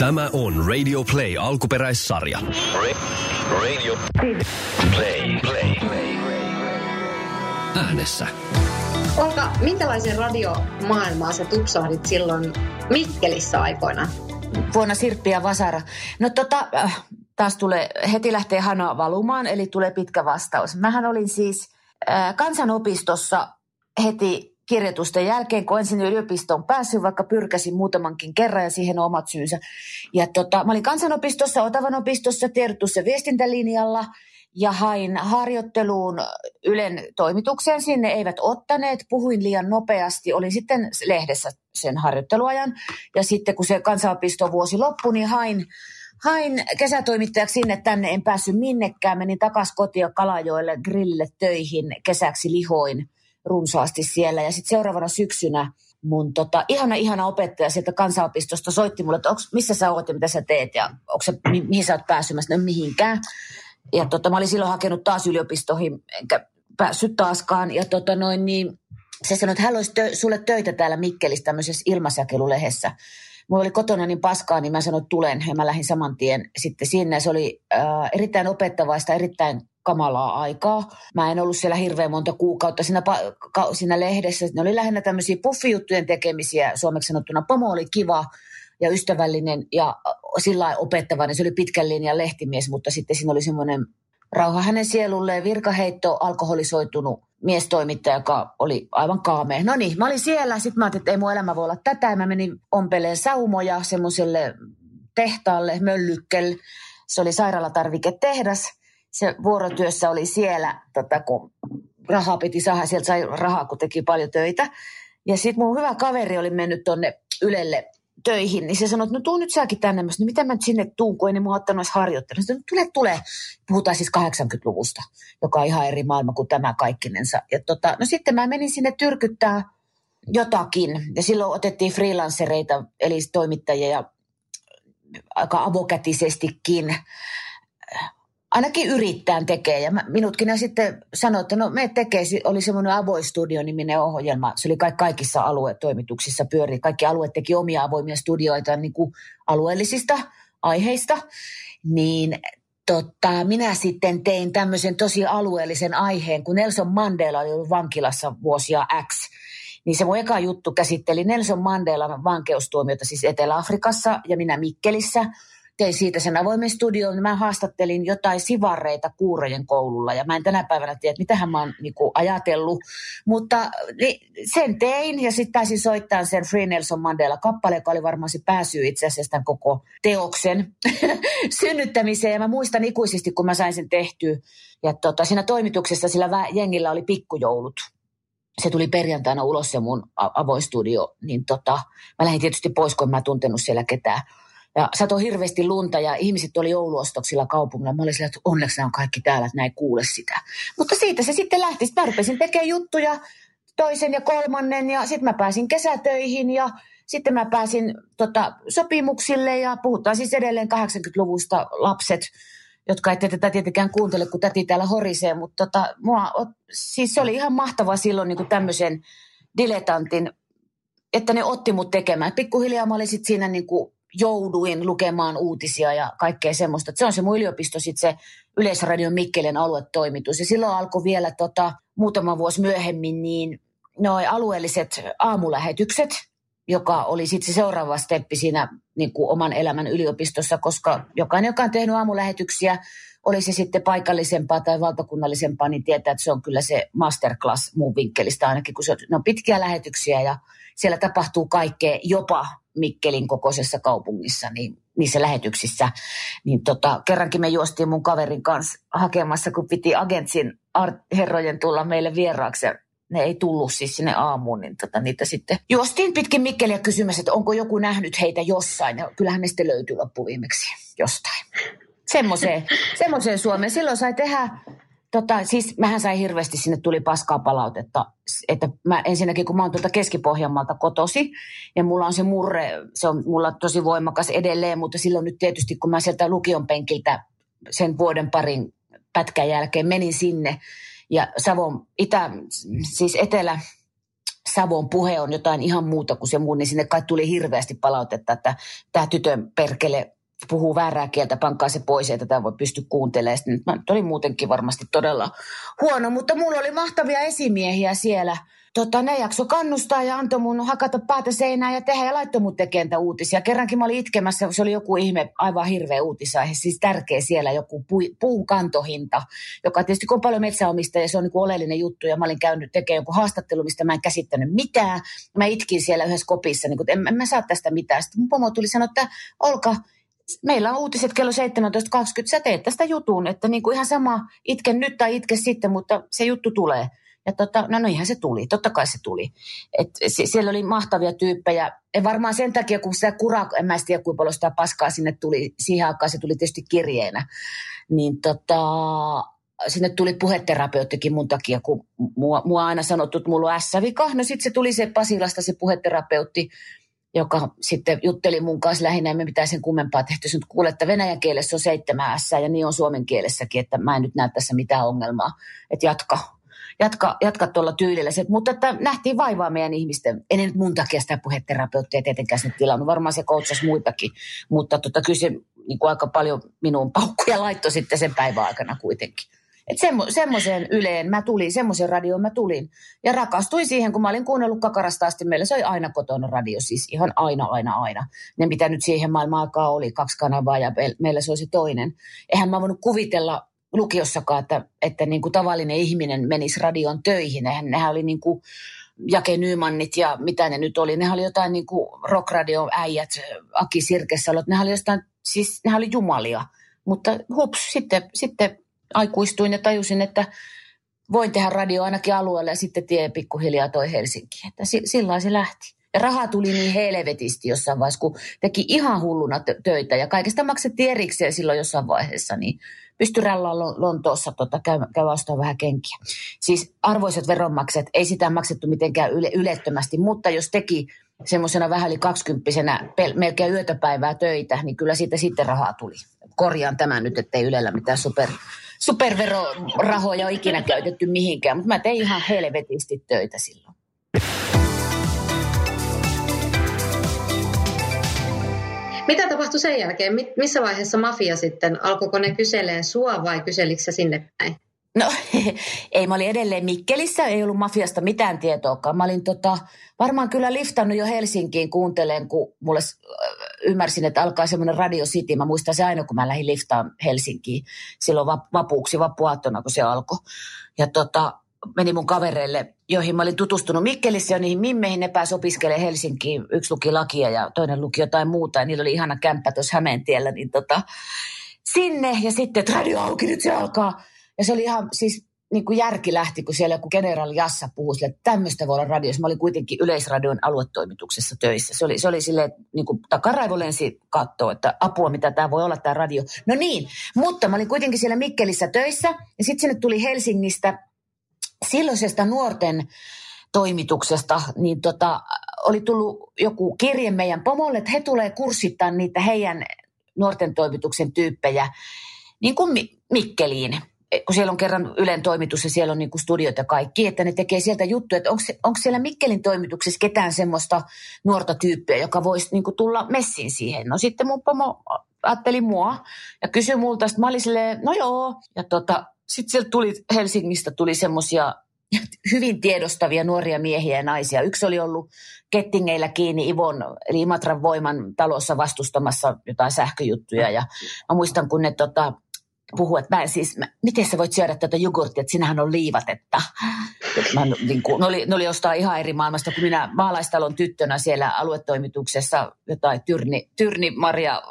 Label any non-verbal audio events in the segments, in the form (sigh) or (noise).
Tämä on Radio Play alkuperäissarja. Ra- radio. Play. Play. Äänessä. Olka, minkälaisen radiomaailmaa sä tupsahdit silloin Mikkelissä aikoina? vuonna Sirppi ja Vasara. No tota, äh, taas tulee, heti lähtee hana valumaan, eli tulee pitkä vastaus. Mähän olin siis äh, kansanopistossa heti kirjoitusten jälkeen, kun ensin yliopistoon päässyt, vaikka pyrkäsin muutamankin kerran ja siihen on omat syynsä. Ja tota, mä olin kansanopistossa, Otavan opistossa, tiedotus- ja viestintälinjalla ja hain harjoitteluun Ylen toimitukseen. Sinne, eivät ottaneet, puhuin liian nopeasti, olin sitten lehdessä sen harjoitteluajan. Ja sitten kun se kansanopiston vuosi loppui, niin hain Hain kesätoimittajaksi sinne. Tänne, en päässyt minnekään, menin takaisin kotiin Kalajoelle grillille töihin, kesäksi lihoin runsaasti siellä. Ja sitten seuraavana syksynä mun tota, ihana, ihana opettaja sieltä kansanopistosta soitti mulle, että onks, missä sä oot ja mitä sä teet ja onko se, mi, mihin sä oot pääsemässä, no mihinkään. Ja tota, mä olin silloin hakenut taas yliopistoihin, enkä päässyt taaskaan. Ja tota noin, niin se sanoi, että hän olisi tö- sulle töitä täällä Mikkelissä tämmöisessä ilmasäkeilulehdessä. Mulla oli kotona niin paskaa, niin mä sanoin, että tulen. Ja mä lähdin saman tien sitten sinne. Se oli äh, erittäin opettavaista, erittäin kamalaa aikaa. Mä en ollut siellä hirveän monta kuukautta siinä, pa- siinä lehdessä. Ne oli lähinnä tämmöisiä puffijuttujen tekemisiä. Suomeksi sanottuna pomo oli kiva ja ystävällinen ja sillä opettavainen. Se oli pitkän linjan lehtimies, mutta sitten siinä oli semmoinen rauha hänen sielulleen, virkaheitto, alkoholisoitunut miestoimittaja, joka oli aivan kaamea. No niin, mä olin siellä, sitten mä ajattelin, että ei mun elämä voi olla tätä. Mä menin ompeleen saumoja semmoiselle tehtaalle, Möllykkel. Se oli sairaalatarviketehdas. Se vuorotyössä oli siellä, tota, kun rahaa piti saada, sieltä sai rahaa, kun teki paljon töitä. Ja sitten mun hyvä kaveri oli mennyt tonne Ylelle töihin, niin se sanoi, että no tuu nyt säkin tänne. Mä sanoin, no mitä mä nyt sinne tuun, kun ei ne mua ottanut edes harjoittelua. Sanoin, tule, tule. Puhutaan siis 80-luvusta, joka on ihan eri maailma kuin tämä kaikkinensa. Ja tota, no sitten mä menin sinne tyrkyttää jotakin. Ja silloin otettiin freelancereita, eli toimittajia ja aika avokätisestikin ainakin yrittään tekee. Ja mä, minutkin ne sitten sanoi, että no me tekee, oli semmoinen avoistudio-niminen ohjelma. Se oli kaikissa aluetoimituksissa pyöri. Kaikki alueet teki omia avoimia studioita niin kuin alueellisista aiheista. Niin tota, minä sitten tein tämmöisen tosi alueellisen aiheen, kun Nelson Mandela oli ollut vankilassa vuosia X. Niin se mun eka juttu käsitteli Nelson Mandelan vankeustuomiota siis Etelä-Afrikassa ja minä Mikkelissä – tein siitä sen avoimen studion. Mä haastattelin jotain sivarreita Kuurojen koululla ja mä en tänä päivänä tiedä, mitähän mä oon niin kuin, ajatellut. Mutta niin, sen tein ja sitten pääsin soittamaan sen Free Nelson Mandela-kappale, joka oli varmaan se pääsyy itse asiassa tämän koko teoksen (laughs) synnyttämiseen. Ja mä muistan ikuisesti, kun mä sain sen tehtyä. Ja tota, siinä toimituksessa sillä jengillä oli pikkujoulut se tuli perjantaina ulos se mun avoistudio, niin tota, mä lähdin tietysti pois, kun mä tuntenut siellä ketään. Ja satoi hirveästi lunta ja ihmiset oli jouluostoksilla kaupungilla. Mä olin sillä, että onneksi on kaikki täällä, että näin kuule sitä. Mutta siitä se sitten lähti. Mä rupesin tekemään juttuja toisen ja kolmannen ja sitten mä pääsin kesätöihin ja sitten mä pääsin tota, sopimuksille ja puhutaan siis edelleen 80-luvusta lapset, jotka ette tätä tietenkään kuuntele, kun täti täällä horisee, mutta tota, mua, siis se oli ihan mahtava silloin niin tämmöisen diletantin, että ne otti mut tekemään. Pikkuhiljaa mä olin sitten siinä niin kuin jouduin lukemaan uutisia ja kaikkea semmoista. Se on se mun yliopisto sitten se Yleisradion Mikkelen aluetoimitus. Ja silloin alkoi vielä tota, muutama vuosi myöhemmin niin noi alueelliset aamulähetykset, joka oli sitten se seuraava steppi siinä niin kuin oman elämän yliopistossa, koska jokainen, joka on tehnyt aamulähetyksiä, oli se sitten paikallisempaa tai valtakunnallisempaa, niin tietää, että se on kyllä se masterclass muun vinkkelistä ainakin, kun se on, ne on pitkiä lähetyksiä ja siellä tapahtuu kaikkea, jopa Mikkelin kokoisessa kaupungissa, niin niissä lähetyksissä. Niin tota, kerrankin me juostiin mun kaverin kanssa hakemassa, kun piti agentsin herrojen tulla meille vieraaksi. ne ei tullut siis sinne aamuun, niin tota, niitä sitten juostiin pitkin Mikkeliä kysymässä, että onko joku nähnyt heitä jossain. Ja kyllähän ne sitten löytyi loppuviimeksi jostain. Semmoiseen, semmoiseen Suomeen. Silloin sai tehdä Tota, siis mähän sain hirveästi, sinne tuli paskaa palautetta, että mä ensinnäkin kun mä oon tuolta Keski-Pohjanmaalta kotosi ja mulla on se murre, se on mulla tosi voimakas edelleen, mutta silloin nyt tietysti kun mä sieltä lukion penkiltä sen vuoden parin pätkän jälkeen menin sinne ja Savon, itä, siis etelä, Savon puhe on jotain ihan muuta kuin se muu, niin sinne kai tuli hirveästi palautetta, että tämä tytön perkele puhuu väärää kieltä, pankkaa se pois, että tätä voi pysty kuuntelemaan. Sitten nyt oli muutenkin varmasti todella huono, mutta mulla oli mahtavia esimiehiä siellä. Tota, ne jakso kannustaa ja antoi mun hakata päätä seinään ja tehdä ja laittoi mun tekemään uutisia. Kerrankin mä olin itkemässä, se oli joku ihme, aivan hirveä uutisaihe, siis tärkeä siellä joku pu, puun kantohinta, joka tietysti kun on paljon metsäomistajia, se on niin oleellinen juttu ja mä olin käynyt tekemään joku haastattelu, mistä mä en käsittänyt mitään. Mä itkin siellä yhdessä kopissa, niin että en, en mä saa tästä mitään. Sitten mun pomo tuli sanoa, että Olka, meillä on uutiset kello 17.20, sä teet tästä jutun, että niin kuin ihan sama, itke nyt tai itke sitten, mutta se juttu tulee. Ja tota, no, no ihan se tuli, totta kai se tuli. Et siellä oli mahtavia tyyppejä. Ja varmaan sen takia, kun sitä kuraa, en mä tiedä kuinka paljon sitä paskaa sinne tuli, siihen aikaan se tuli tietysti kirjeenä. Niin tota, sinne tuli puheterapeuttikin mun takia, kun mua, mua aina sanottu, että mulla on S-vika. No sitten se tuli se Pasilasta se puheterapeutti, joka sitten jutteli mun kanssa lähinnä, me mitään sen kummempaa tehty. Nyt kuule, että venäjän kielessä on seitsemän S ja niin on suomen kielessäkin, että mä en nyt näe tässä mitään ongelmaa. Että jatka, jatka, jatka tuolla tyylillä. Mutta että nähtiin vaivaa meidän ihmisten. En nyt mun takia sitä puheterapeuttia tietenkään sinne tilannut. Varmaan se koutsasi muitakin. Mutta tota, kyllä se niin aika paljon minun paukkuja laittoi sitten sen päivän aikana kuitenkin. Että semmo, semmoiseen yleen mä tulin, semmoiseen radioon mä tulin. Ja rakastuin siihen, kun mä olin kuunnellut kakarasta asti. Meillä se oli aina kotona radio, siis ihan aina, aina, aina. Ne mitä nyt siihen maailman aikaa oli, kaksi kanavaa ja meillä se olisi toinen. Eihän mä voinut kuvitella lukiossakaan, että, että niin kuin tavallinen ihminen menisi radion töihin. Nehän, nehän oli niin kuin Jake Nymannit ja mitä ne nyt oli. Nehän oli jotain niin kuin rockradion äijät, Aki Sirkesalot. Nehän oli jostain, siis nehän oli jumalia. Mutta hups, sitten, sitten aikuistuin ja tajusin, että voin tehdä radio ainakin alueelle ja sitten tie pikkuhiljaa toi Helsinki. Että sillä se lähti. Ja rahaa tuli niin helvetisti jossain vaiheessa, kun teki ihan hulluna töitä ja kaikesta maksettiin erikseen silloin jossain vaiheessa, niin pystyi rallaa Lontoossa tota, käy, käy vähän kenkiä. Siis arvoiset veronmaksajat, ei sitä maksettu mitenkään yle, ylettömästi, mutta jos teki semmoisena vähän yli kaksikymppisenä melkein yötäpäivää töitä, niin kyllä siitä sitten rahaa tuli. Korjaan tämän nyt, ettei Ylellä mitään super superverorahoja ole ikinä käytetty mihinkään, mutta mä tein ihan helvetisti töitä silloin. Mitä tapahtui sen jälkeen? Missä vaiheessa mafia sitten? Alkoiko ne kyseleen sua vai kyselikö se sinne päin? No (laughs) ei, mä olin edelleen Mikkelissä, ei ollut mafiasta mitään tietoakaan. Mä olin tota, varmaan kyllä liftannut jo Helsinkiin kuuntelen, kun mulle ymmärsin, että alkaa semmoinen Radio City. Mä muistan se aina, kun mä lähdin liftaan Helsinkiin silloin vapuuksi, vappuaattona, kun se alkoi. Ja tota, meni mun kavereille, joihin mä olin tutustunut Mikkelissä ja niihin mimmeihin. Ne pääsi opiskelemaan Helsinkiin. Yksi luki lakia ja toinen luki jotain muuta. Ja niillä oli ihana kämppä tuossa Hämeentiellä. Niin tota, sinne ja sitten, että radio auki, nyt se alkaa ja se oli ihan siis niin kuin järki lähti, kun siellä joku generaali Jassa puhui sille, että tämmöistä voi olla radiossa. Mä olin kuitenkin Yleisradion aluetoimituksessa töissä. Se oli, se oli sille niin kuin takaraivo lensi katsoa, että apua, mitä tämä voi olla tämä radio. No niin, mutta mä olin kuitenkin siellä Mikkelissä töissä ja sitten sinne tuli Helsingistä silloisesta nuorten toimituksesta, niin tota, oli tullut joku kirje meidän pomolle, että he tulee kurssittaa niitä heidän nuorten toimituksen tyyppejä niin kuin Mikkeliin kun siellä on kerran Ylen toimitus ja siellä on niin kuin studiot ja kaikki, että ne tekee sieltä juttuja, että onko, onko siellä Mikkelin toimituksessa ketään semmoista nuorta tyyppiä, joka voisi niin kuin tulla messin siihen. No sitten mun pomo ajatteli mua ja kysyi multa, että mä olin silleen, no joo. Ja tota, sitten sieltä tuli, Helsingistä tuli semmoisia (laughs) hyvin tiedostavia nuoria miehiä ja naisia. Yksi oli ollut kettingeillä kiinni Ivon, eli Imatran voiman talossa vastustamassa jotain sähköjuttuja. Ja mä muistan, kun ne tota, puhua, että mä en siis, mä, miten sä voit syödä tätä jogurttia, että sinähän on liivatetta. Mä, niin kuin, ne, oli, ne oli jostain ihan eri maailmasta, kun minä maalaistalon tyttönä siellä aluetoimituksessa jotain tyrni, tyrni Maria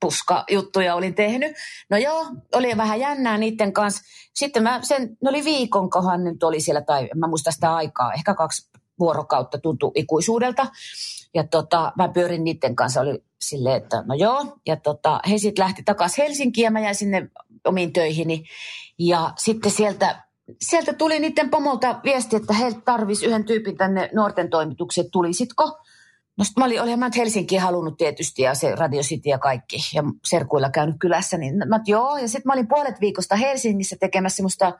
puska juttuja olin tehnyt. No joo, oli vähän jännää niiden kanssa. Sitten mä sen, ne oli viikon kohan nyt oli siellä, tai mä muista sitä aikaa, ehkä kaksi vuorokautta tuntui ikuisuudelta. Ja tota, mä pyörin niiden kanssa, oli silleen, että no joo. Ja tota, he sitten lähti takaisin Helsinkiin ja mä jäin sinne omiin töihini. Ja sitten sieltä, sieltä tuli niiden pomolta viesti, että he tarvisi yhden tyypin tänne nuorten toimitukseen, tulisitko? No sitten mä olin, olinhan mä Helsinkiin halunnut tietysti ja se Radio City ja kaikki ja serkuilla käynyt kylässä, niin mä joo. Ja sitten mä olin puolet viikosta Helsingissä tekemässä semmoista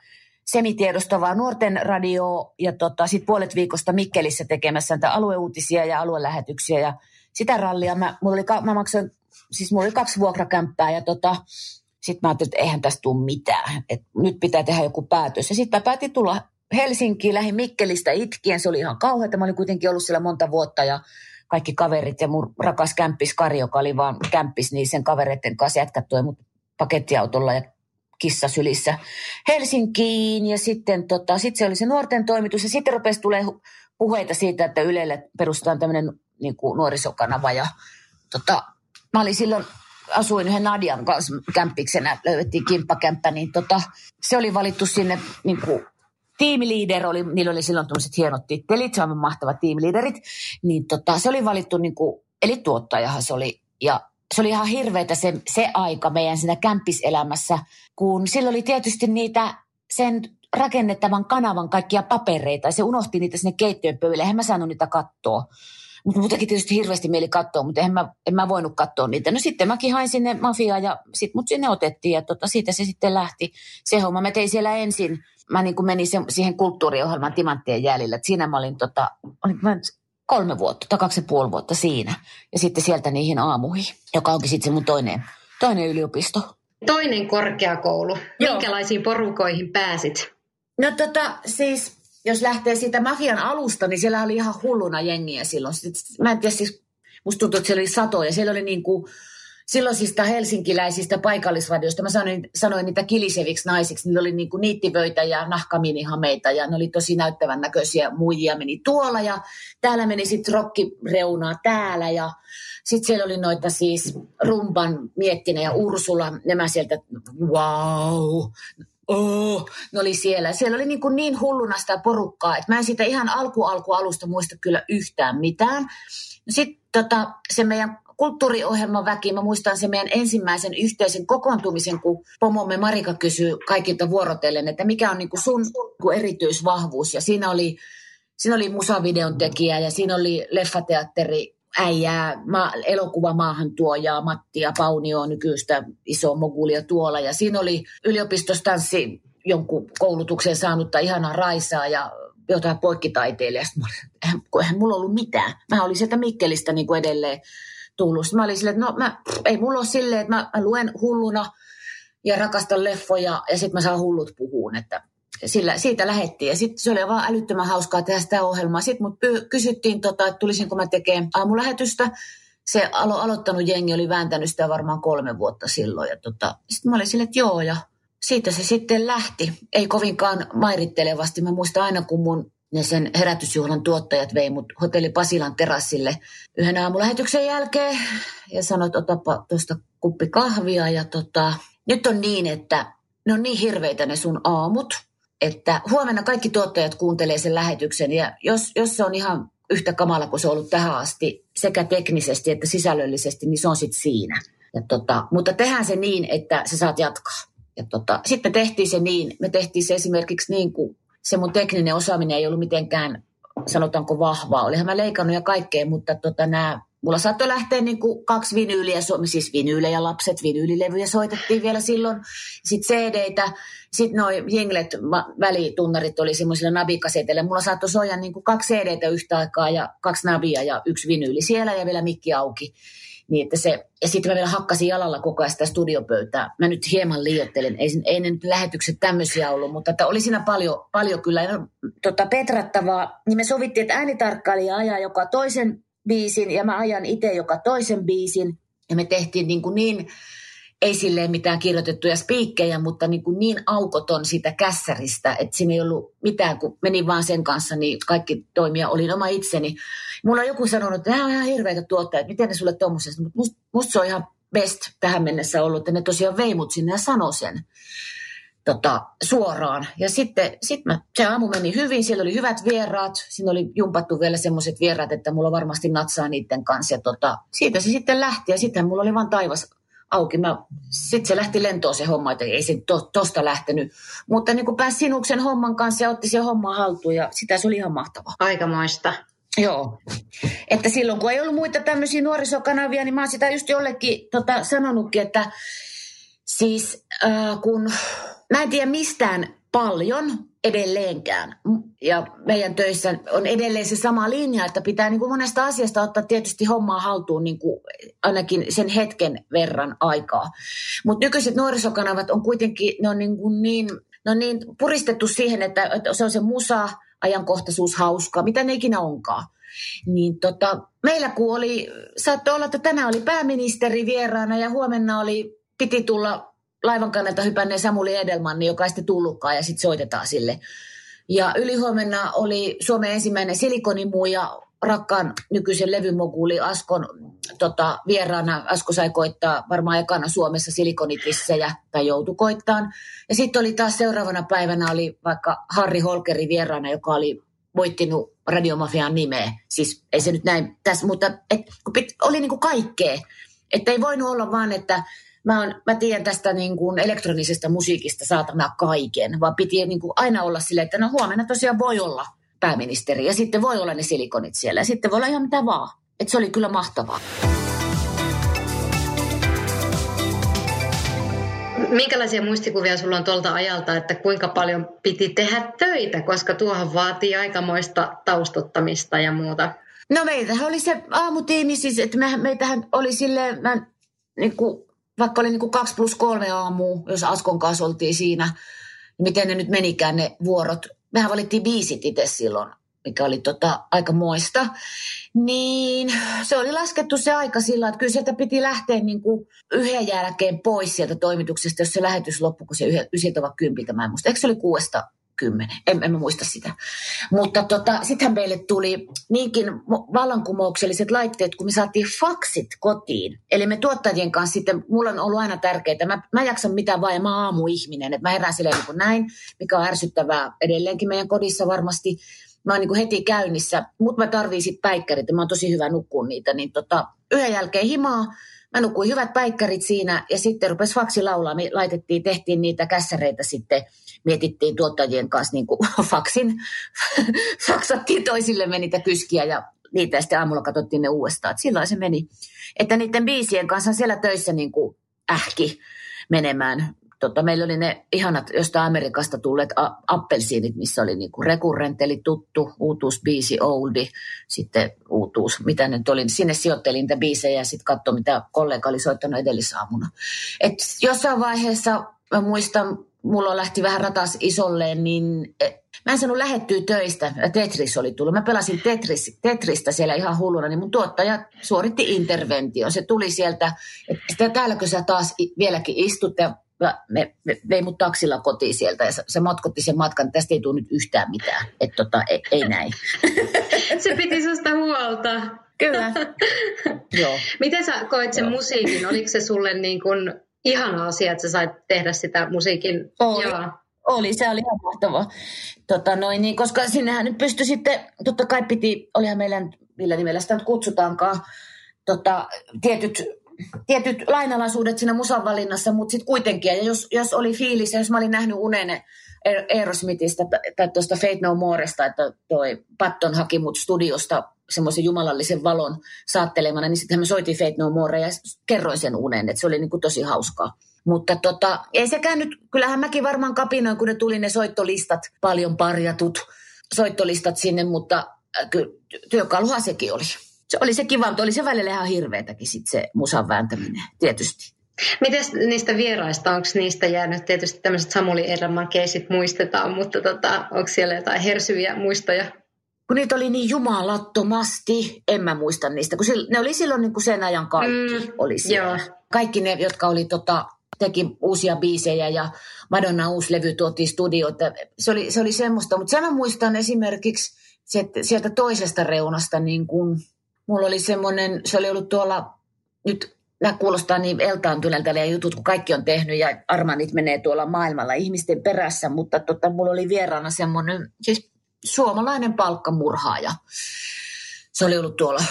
semitiedostavaa nuorten radio ja tota, sitten puolet viikosta Mikkelissä tekemässä näitä alueuutisia ja aluelähetyksiä ja sitä rallia. Mä, mulla oli, mä maksoin, siis mulla oli kaksi vuokrakämppää ja tota, sitten mä ajattelin, että eihän tästä tule mitään, että nyt pitää tehdä joku päätös. Ja sitten mä päätin tulla Helsinkiin, lähin Mikkelistä itkien, se oli ihan kauheata. Mä olin kuitenkin ollut siellä monta vuotta ja kaikki kaverit ja mun rakas kämppis Kari, joka oli vaan kämppis, niin sen kavereiden kanssa jätkät mut pakettiautolla ja kissa sylissä Helsinkiin. Ja sitten tota, sit se oli se nuorten toimitus. Ja sitten rupesi tulee puheita siitä, että Ylelle perustetaan tämmöinen niin nuorisokanava. Ja tota, mä olin silloin asuin yhden Nadian kanssa kämppiksenä, löydettiin kimppakämppä, niin tota, se oli valittu sinne niin kuin, tiimiliider, oli, niillä oli silloin tämmöiset hienot tittelit, se on mahtavat tiimiliiderit, niin tota, se oli valittu niin kuin, eli tuottajahan se oli, ja se oli ihan hirveätä se, se aika meidän siinä kämppiselämässä, kun silloin oli tietysti niitä sen rakennettavan kanavan kaikkia papereita, ja se unohti niitä sinne keittiön pöydälle, eihän mä saanut niitä kattoa. Mutta muutenkin tietysti hirveästi mieli katsoa, mutta en mä, en mä voinut katsoa niitä. No sitten mäkin hain sinne mafiaa ja sitten mut sinne otettiin ja tota, siitä se sitten lähti se homma. Mä tein siellä ensin, mä niin menin se, siihen kulttuuriohjelman Timanttien jäljellä. Et siinä mä olin, tota, olin mä kolme vuotta tai kaksi ja puoli vuotta siinä. Ja sitten sieltä niihin aamuihin, joka onkin sitten se mun toinen, toinen yliopisto. Toinen korkeakoulu. Joo. Minkälaisiin porukoihin pääsit? No tota, siis jos lähtee siitä mafian alusta, niin siellä oli ihan hulluna jengiä silloin. Sitten, mä en tiedä, siis musta tuntuu, että siellä oli satoja. Siellä oli niin kuin silloisista helsinkiläisistä paikallisradioista. Mä sanoin, sanoin niitä kiliseviksi naisiksi. Niillä oli niin kuin niittivöitä ja nahkaminihameita ja ne oli tosi näyttävän näköisiä muijia meni tuolla ja täällä meni sitten rokkireunaa täällä ja sitten siellä oli noita siis Rumban Miettinen ja Ursula, nämä sieltä, wow, oh, ne oli siellä. Siellä oli niin, kuin niin hulluna sitä porukkaa, että mä en siitä ihan alku alku alusta muista kyllä yhtään mitään. Sitten tota, se meidän kulttuuriohjelman väki, mä muistan se meidän ensimmäisen yhteisen kokoontumisen, kun pomomme Marika kysyi kaikilta vuorotellen, että mikä on niin kuin sun, erityisvahvuus. Ja siinä oli, siinä oli musavideon tekijä ja siinä oli leffateatteri äijää, ma, elokuva maahantuojaa, Mattia Paunio, nykyistä iso mogulia tuolla. Ja siinä oli yliopistostanssi jonkun koulutuksen saanutta ihanaa Raisaa ja jotain poikkitaiteilijasta. Eihän mulla ollut mitään. Mä olin sieltä Mikkelistä niin kuin edelleen tullut. Sitten mä olin silleen, että no mä, ei mulla ole silleen, että mä, mä luen hulluna ja rakastan leffoja ja sitten mä saan hullut puhuun, että sillä, siitä lähettiin. Ja sitten se oli vaan älyttömän hauskaa tehdä sitä ohjelmaa. Sitten mut kysyttiin, tota, että tulisinko mä tekemään aamulähetystä. Se alo- aloittanut jengi oli vääntänyt sitä varmaan kolme vuotta silloin. Ja tota, sitten mä olin silleen, että joo, ja siitä se sitten lähti. Ei kovinkaan mairittelevasti. Mä muistan aina, kun mun ne sen herätysjuhlan tuottajat vei mut hotelli Pasilan terassille yhden aamulähetyksen jälkeen ja sanoi, että otapa tuosta kuppi kahvia. Ja tota, nyt on niin, että ne on niin hirveitä ne sun aamut, että huomenna kaikki tuottajat kuuntelee sen lähetyksen ja jos, jos se on ihan yhtä kamala kuin se on ollut tähän asti sekä teknisesti että sisällöllisesti, niin se on sitten siinä. Ja tota, mutta tehdään se niin, että sä saat jatkaa. Ja tota, sitten me tehtiin se niin, me tehtiin se esimerkiksi niin kuin se mun tekninen osaaminen ei ollut mitenkään, sanotaanko vahvaa. Olihan mä leikannut ja kaikkea, mutta tota, nämä Mulla saattoi lähteä niin kuin kaksi vinyyliä, siis vinyylejä lapset, vinyylilevyjä soitettiin vielä silloin, sitten CD-tä, sitten noin jinglet, välitunnarit oli semmoisilla nabikaseteilla. Mulla saattoi soja niin kuin kaksi CD-tä yhtä aikaa ja kaksi nabia ja yksi vinyyli siellä ja vielä mikki auki. Niin että se, ja sitten mä vielä hakkasin jalalla koko ajan sitä studiopöytää. Mä nyt hieman liioittelen, ei, ei ne nyt lähetykset tämmöisiä ollut, mutta että oli siinä paljon, paljon kyllä ja, tota, petrattavaa. Niin me sovittiin, että äänitarkkailija ajaa joka toisen biisin ja mä ajan itse joka toisen biisin. Ja me tehtiin niin, kuin niin ei silleen mitään kirjoitettuja spiikkejä, mutta niin, kuin niin aukoton sitä kässäristä, että siinä ei ollut mitään, kun menin vaan sen kanssa, niin kaikki toimia olin oma itseni. Mulla on joku sanonut, että nämä on ihan hirveitä tuotteita, miten ne sulle tuommoisesta, mutta musta, musta se on ihan best tähän mennessä ollut, että ne tosiaan vei mut sinne ja sanoi sen tota, suoraan. Ja sitten sit mä, se aamu meni hyvin, siellä oli hyvät vieraat, siinä oli jumpattu vielä semmoiset vieraat, että mulla varmasti natsaa niiden kanssa. Ja tota, siitä se sitten lähti ja sitten mulla oli vain taivas auki. Sitten se lähti lentoon se homma, että ei se to, tosta lähtenyt. Mutta niin kuin pääsi sinuksen homman kanssa ja otti se homma haltuun ja sitä se oli ihan mahtavaa. Aikamoista. Joo. Että silloin kun ei ollut muita tämmöisiä nuorisokanavia, niin mä oon sitä just jollekin tota, sanonutkin, että siis äh, kun mä en tiedä mistään paljon edelleenkään. Ja meidän töissä on edelleen se sama linja, että pitää niin kuin monesta asiasta ottaa tietysti hommaa haltuun niin kuin ainakin sen hetken verran aikaa. Mutta nykyiset nuorisokanavat on kuitenkin, ne on niin, kuin niin, ne on niin puristettu siihen, että, se on se musa, ajankohtaisuus, hauska, mitä ne ikinä onkaan. Niin tota, meillä kun oli, saattoi olla, että tänään oli pääministeri vieraana ja huomenna oli, piti tulla laivan kannalta hypänneen Samuli Edelmanni, joka ei sitten tullutkaan ja sitten soitetaan sille. Ja ylihuomenna oli Suomen ensimmäinen silikonimuja rakkaan nykyisen levymoguli Askon tota, vieraana. Asko sai koittaa varmaan ekana Suomessa silikonitissejä tai joutu koittaan. Ja sitten oli taas seuraavana päivänä oli vaikka Harri Holkeri vieraana, joka oli voittinut Radiomafian nimeä. Siis ei se nyt näin tässä, mutta et, oli niinku kaikkea. Että ei voinut olla vaan, että mä, on, mä tiedän tästä niin kuin elektronisesta musiikista saatana kaiken, vaan piti niin kuin aina olla silleen, että no huomenna tosiaan voi olla pääministeri ja sitten voi olla ne silikonit siellä ja sitten voi olla ihan mitä vaan. Että se oli kyllä mahtavaa. Minkälaisia muistikuvia sulla on tuolta ajalta, että kuinka paljon piti tehdä töitä, koska tuohon vaatii aikamoista taustottamista ja muuta? No meitähän oli se aamutiimi, siis että me, meitähän oli silleen, mä, niin kuin, vaikka oli niin kuin kaksi plus kolme aamu, jos Askon kanssa oltiin siinä, niin miten ne nyt menikään ne vuorot. Mehän valittiin biisit itse silloin, mikä oli tota, aika moista. Niin se oli laskettu se aika sillä, että kyllä sieltä piti lähteä niin kuin yhden jälkeen pois sieltä toimituksesta, jos se lähetys loppui, kun se yhdeltä kympiltä, mä en muista. Eikö se oli kuudesta kymmenen, en, en muista sitä. Mutta tota, sittenhän meille tuli niinkin vallankumoukselliset laitteet, kun me saatiin faksit kotiin. Eli me tuottajien kanssa sitten, mulla on ollut aina tärkeää, mä, mä jaksan mitään vaan ja mä aamuihminen, että mä herään silleen niin näin, mikä on ärsyttävää edelleenkin meidän kodissa varmasti. Mä oon niin kuin heti käynnissä, mutta mä tarviin sitten päikkärit ja mä oon tosi hyvä nukkua niitä, niin tota, yhden jälkeen himaa, Mä nukuin hyvät päikkärit siinä ja sitten rupesi faksi laulaa. Me laitettiin, tehtiin niitä kässäreitä sitten, mietittiin tuottajien kanssa niin kuin (laughs) faksin, faksattiin toisillemme niitä kyskiä ja niitä ja sitten aamulla katsottiin ne uudestaan. Et silloin se meni. Että niiden biisien kanssa siellä töissä niin kuin ähki menemään tota, meillä oli ne ihanat jostain Amerikasta tulleet a- appelsiinit, missä oli niinku rekurrent, eli tuttu, uutuusbiisi, oldi, sitten uutuus, mitä nyt oli. Sinne sijoittelin niitä biisejä ja sitten katsoin, mitä kollega oli soittanut edellisaamuna. Et jossain vaiheessa, mä muistan, mulla lähti vähän ratas isolleen, niin e, mä en saanut lähettyä töistä. Tetris oli tullut. Mä pelasin Tetris, Tetristä siellä ihan hulluna, niin mun tuottaja suoritti interventio. Se tuli sieltä, että täälläkö sä taas vieläkin istut ja me, me vei mut taksilla kotiin sieltä ja se matkotti sen matkan, että tästä ei tule nyt yhtään mitään. Että tota, ei, ei näin. (laughs) se piti susta huolta. Kyllä. (laughs) Joo. Miten sä koet sen Joo. musiikin? Oliko se sulle niin kuin ihana asia, että sä sait tehdä sitä musiikin? Oli. Joo. Oli, se oli ihan mahtavaa. Tota noin, niin, koska sinnehän nyt pystyi sitten, totta kai piti, olihan meillä, millä nimellä sitä nyt kutsutaankaan, tota, tietyt tietyt lainalaisuudet siinä musan valinnassa, mutta sitten kuitenkin, ja jos, jos oli fiilis, ja jos mä olin nähnyt unen Aerosmithista tai tuosta Fate No Moresta, että toi Patton haki mut studiosta semmoisen jumalallisen valon saattelemana, niin sitten mä soitin Fate No More ja kerroin sen unen, että se oli niin kuin tosi hauskaa. Mutta tota, ei sekään nyt, kyllähän mäkin varmaan kapinoin, kun ne tuli ne soittolistat, paljon parjatut soittolistat sinne, mutta äh, kyllä työkaluhan sekin oli se oli se kiva, mutta oli se välillä ihan hirveätäkin sit se musan vääntäminen, tietysti. Miten niistä vieraista, onko niistä jäänyt tietysti tämmöiset Samuli Erman keisit muistetaan, mutta tota, onko siellä jotain hersyviä muistoja? Kun niitä oli niin jumalattomasti, en mä muista niistä, kun ne oli silloin niin kuin sen ajan kaikki mm, oli siellä. Joo. kaikki ne, jotka oli tota, teki uusia biisejä ja Madonna uusi levy tuotiin studioon. Se oli, se oli semmoista, mutta sen mä muistan esimerkiksi sieltä toisesta reunasta, niin kun, mulla oli semmoinen, se oli ollut tuolla, nyt nämä kuulostaa niin eltaantuneelta ja jutut, kun kaikki on tehnyt ja armanit menee tuolla maailmalla ihmisten perässä, mutta tota, mulla oli vieraana semmoinen, siis suomalainen palkkamurhaaja. Se oli ollut tuolla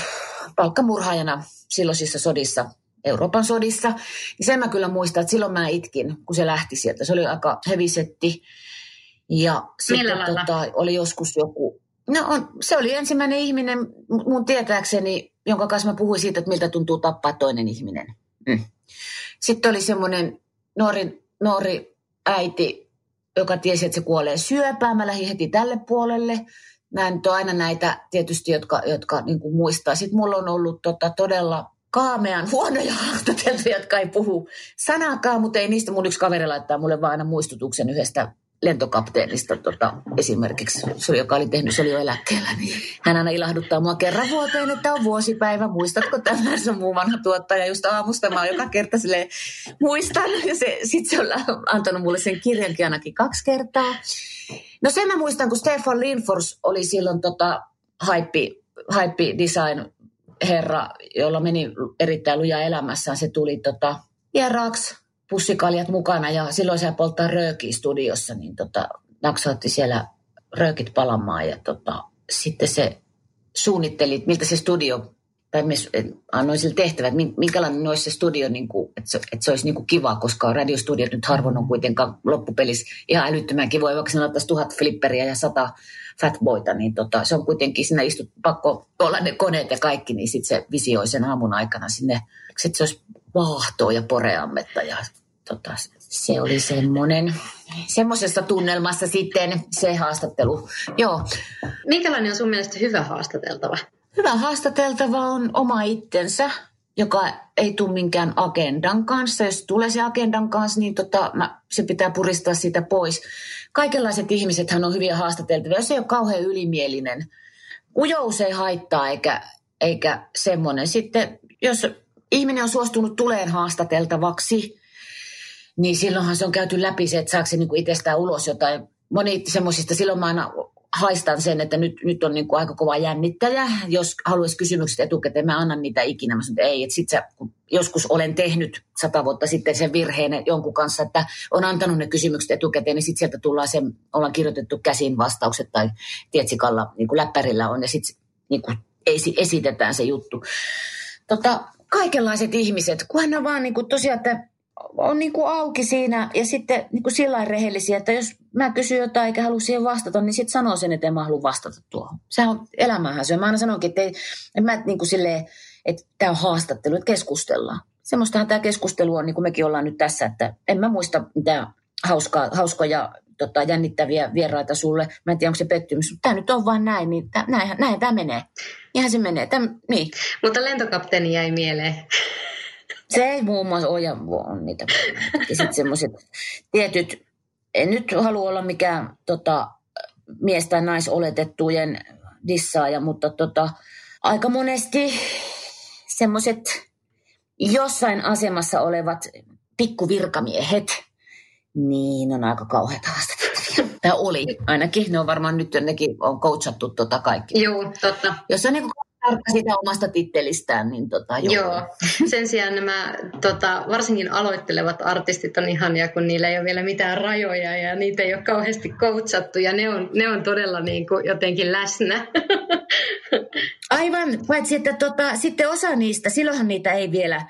palkkamurhaajana silloisissa sodissa, Euroopan sodissa. Niin sen mä kyllä muistan, että silloin mä itkin, kun se lähti sieltä. Se oli aika hevisetti. Ja sitten tota, oli joskus joku, no on, se oli ensimmäinen ihminen mun tietääkseni, jonka kanssa mä puhuin siitä, että miltä tuntuu tappaa toinen ihminen. Mm. Sitten oli semmoinen nuori, nuori äiti, joka tiesi, että se kuolee syöpään. Mä lähdin heti tälle puolelle. Mä nyt aina näitä tietysti, jotka, jotka niin kuin muistaa. Sitten mulla on ollut tota, todella kaamean huonoja (laughs) haastateltuja, jotka ei puhu sanakaan, mutta ei niistä mun yksi kaveri laittaa mulle vaan aina muistutuksen yhdestä lentokapteenista tota, esimerkiksi, se, joka oli tehnyt, se oli jo eläkkeellä, niin hän aina ilahduttaa mua kerran vuoteen, että on vuosipäivä, muistatko tämän, se on muu vanha tuottaja, just aamusta. Mä joka kerta sille muistan, ja se, sit se on antanut mulle sen kirjankin ainakin kaksi kertaa. No sen mä muistan, kun Stefan Linfors oli silloin tota, hype, hype design herra, jolla meni erittäin luja elämässään, se tuli tota, vieraaksi pussikaljat mukana ja silloin se polttaa röökiä studiossa, niin tota, naksautti siellä röökit palamaan ja tota, sitten se suunnitteli, miltä se studio, tai me annoin sille tehtävät, minkälainen olisi se studio, niin kuin, että, se, että se olisi niin kuin kiva, koska radiostudiot nyt harvoin on kuitenkaan loppupelissä ihan älyttömän kivoja, vaikka sinä laittaisi tuhat flipperiä ja sata fatboita, niin tota, se on kuitenkin, siinä istut pakko olla ne koneet ja kaikki, niin sitten se visioi sen aamun aikana sinne, että se olisi vaahtoa ja poreammetta ja tota, se oli semmoinen, semmoisessa tunnelmassa sitten se haastattelu. Joo. Minkälainen on sun mielestä hyvä haastateltava? Hyvä haastateltava on oma itsensä, joka ei tule minkään agendan kanssa. Jos tulee se agendan kanssa, niin tota, mä, se pitää puristaa siitä pois. Kaikenlaiset ihmisethän on hyviä haastateltavia, jos ei ole kauhean ylimielinen. Ujous ei haittaa eikä, eikä semmoinen. Sitten jos ihminen on suostunut tuleen haastateltavaksi, niin silloinhan se on käyty läpi se, että saako se niin itsestään ulos jotain. Moni semmoisista, silloin mä aina haistan sen, että nyt, nyt on niin kuin aika kova jännittäjä. Jos haluaisi kysymykset etukäteen, mä annan niitä ikinä. Mä sanon, että ei, että sit sä, joskus olen tehnyt sata vuotta sitten sen virheen jonkun kanssa, että on antanut ne kysymykset etukäteen, niin sitten sieltä tullaan se, ollaan kirjoitettu käsin vastaukset tai tietsikalla, niin kuin läppärillä on, ja sitten niin esitetään se juttu. Tota, kaikenlaiset ihmiset, kunhan ne vaan niin kuin tosiaan, että on niin kuin auki siinä ja sitten niin kuin sillä rehellisiä, että jos mä kysyn jotain eikä halua siihen vastata, niin sitten sanoo sen, että en mä halua vastata tuohon. Se on elämähän se. Mä aina sanonkin, että, ei, että mä niin kuin silleen, että tämä on haastattelu, että keskustellaan. Semmoistahan tämä keskustelu on, niin kuin mekin ollaan nyt tässä, että en mä muista mitään hauskaa, hauskoja tota, jännittäviä vieraita sulle. Mä en tiedä, onko se pettymys, mutta tämä nyt on vain näin, niin tää, näin, näin tämä menee. Ihan se menee. Täm, niin. Mutta lentokapteeni jäi mieleen. Se ei muun muassa ole, on niitä. Ja sitten semmoiset tietyt, en nyt halua olla mikään tota, mies- tai naisoletettujen dissaaja, mutta tota, aika monesti semmoiset jossain asemassa olevat pikkuvirkamiehet, niin on aika kauheita haastattelevia. Tai oli ainakin. Ne on varmaan nyt nekin on coachattu tota kaikki. Joo, totta. Jos on niin tarkka sitä omasta tittelistään, niin tota, joo. joo. Sen sijaan nämä tota, varsinkin aloittelevat artistit on ihania, kun niillä ei ole vielä mitään rajoja ja niitä ei ole kauheasti coachattu ja ne on, ne on todella niin kuin jotenkin läsnä. Aivan, paitsi että tota, sitten osa niistä, silloinhan niitä ei vielä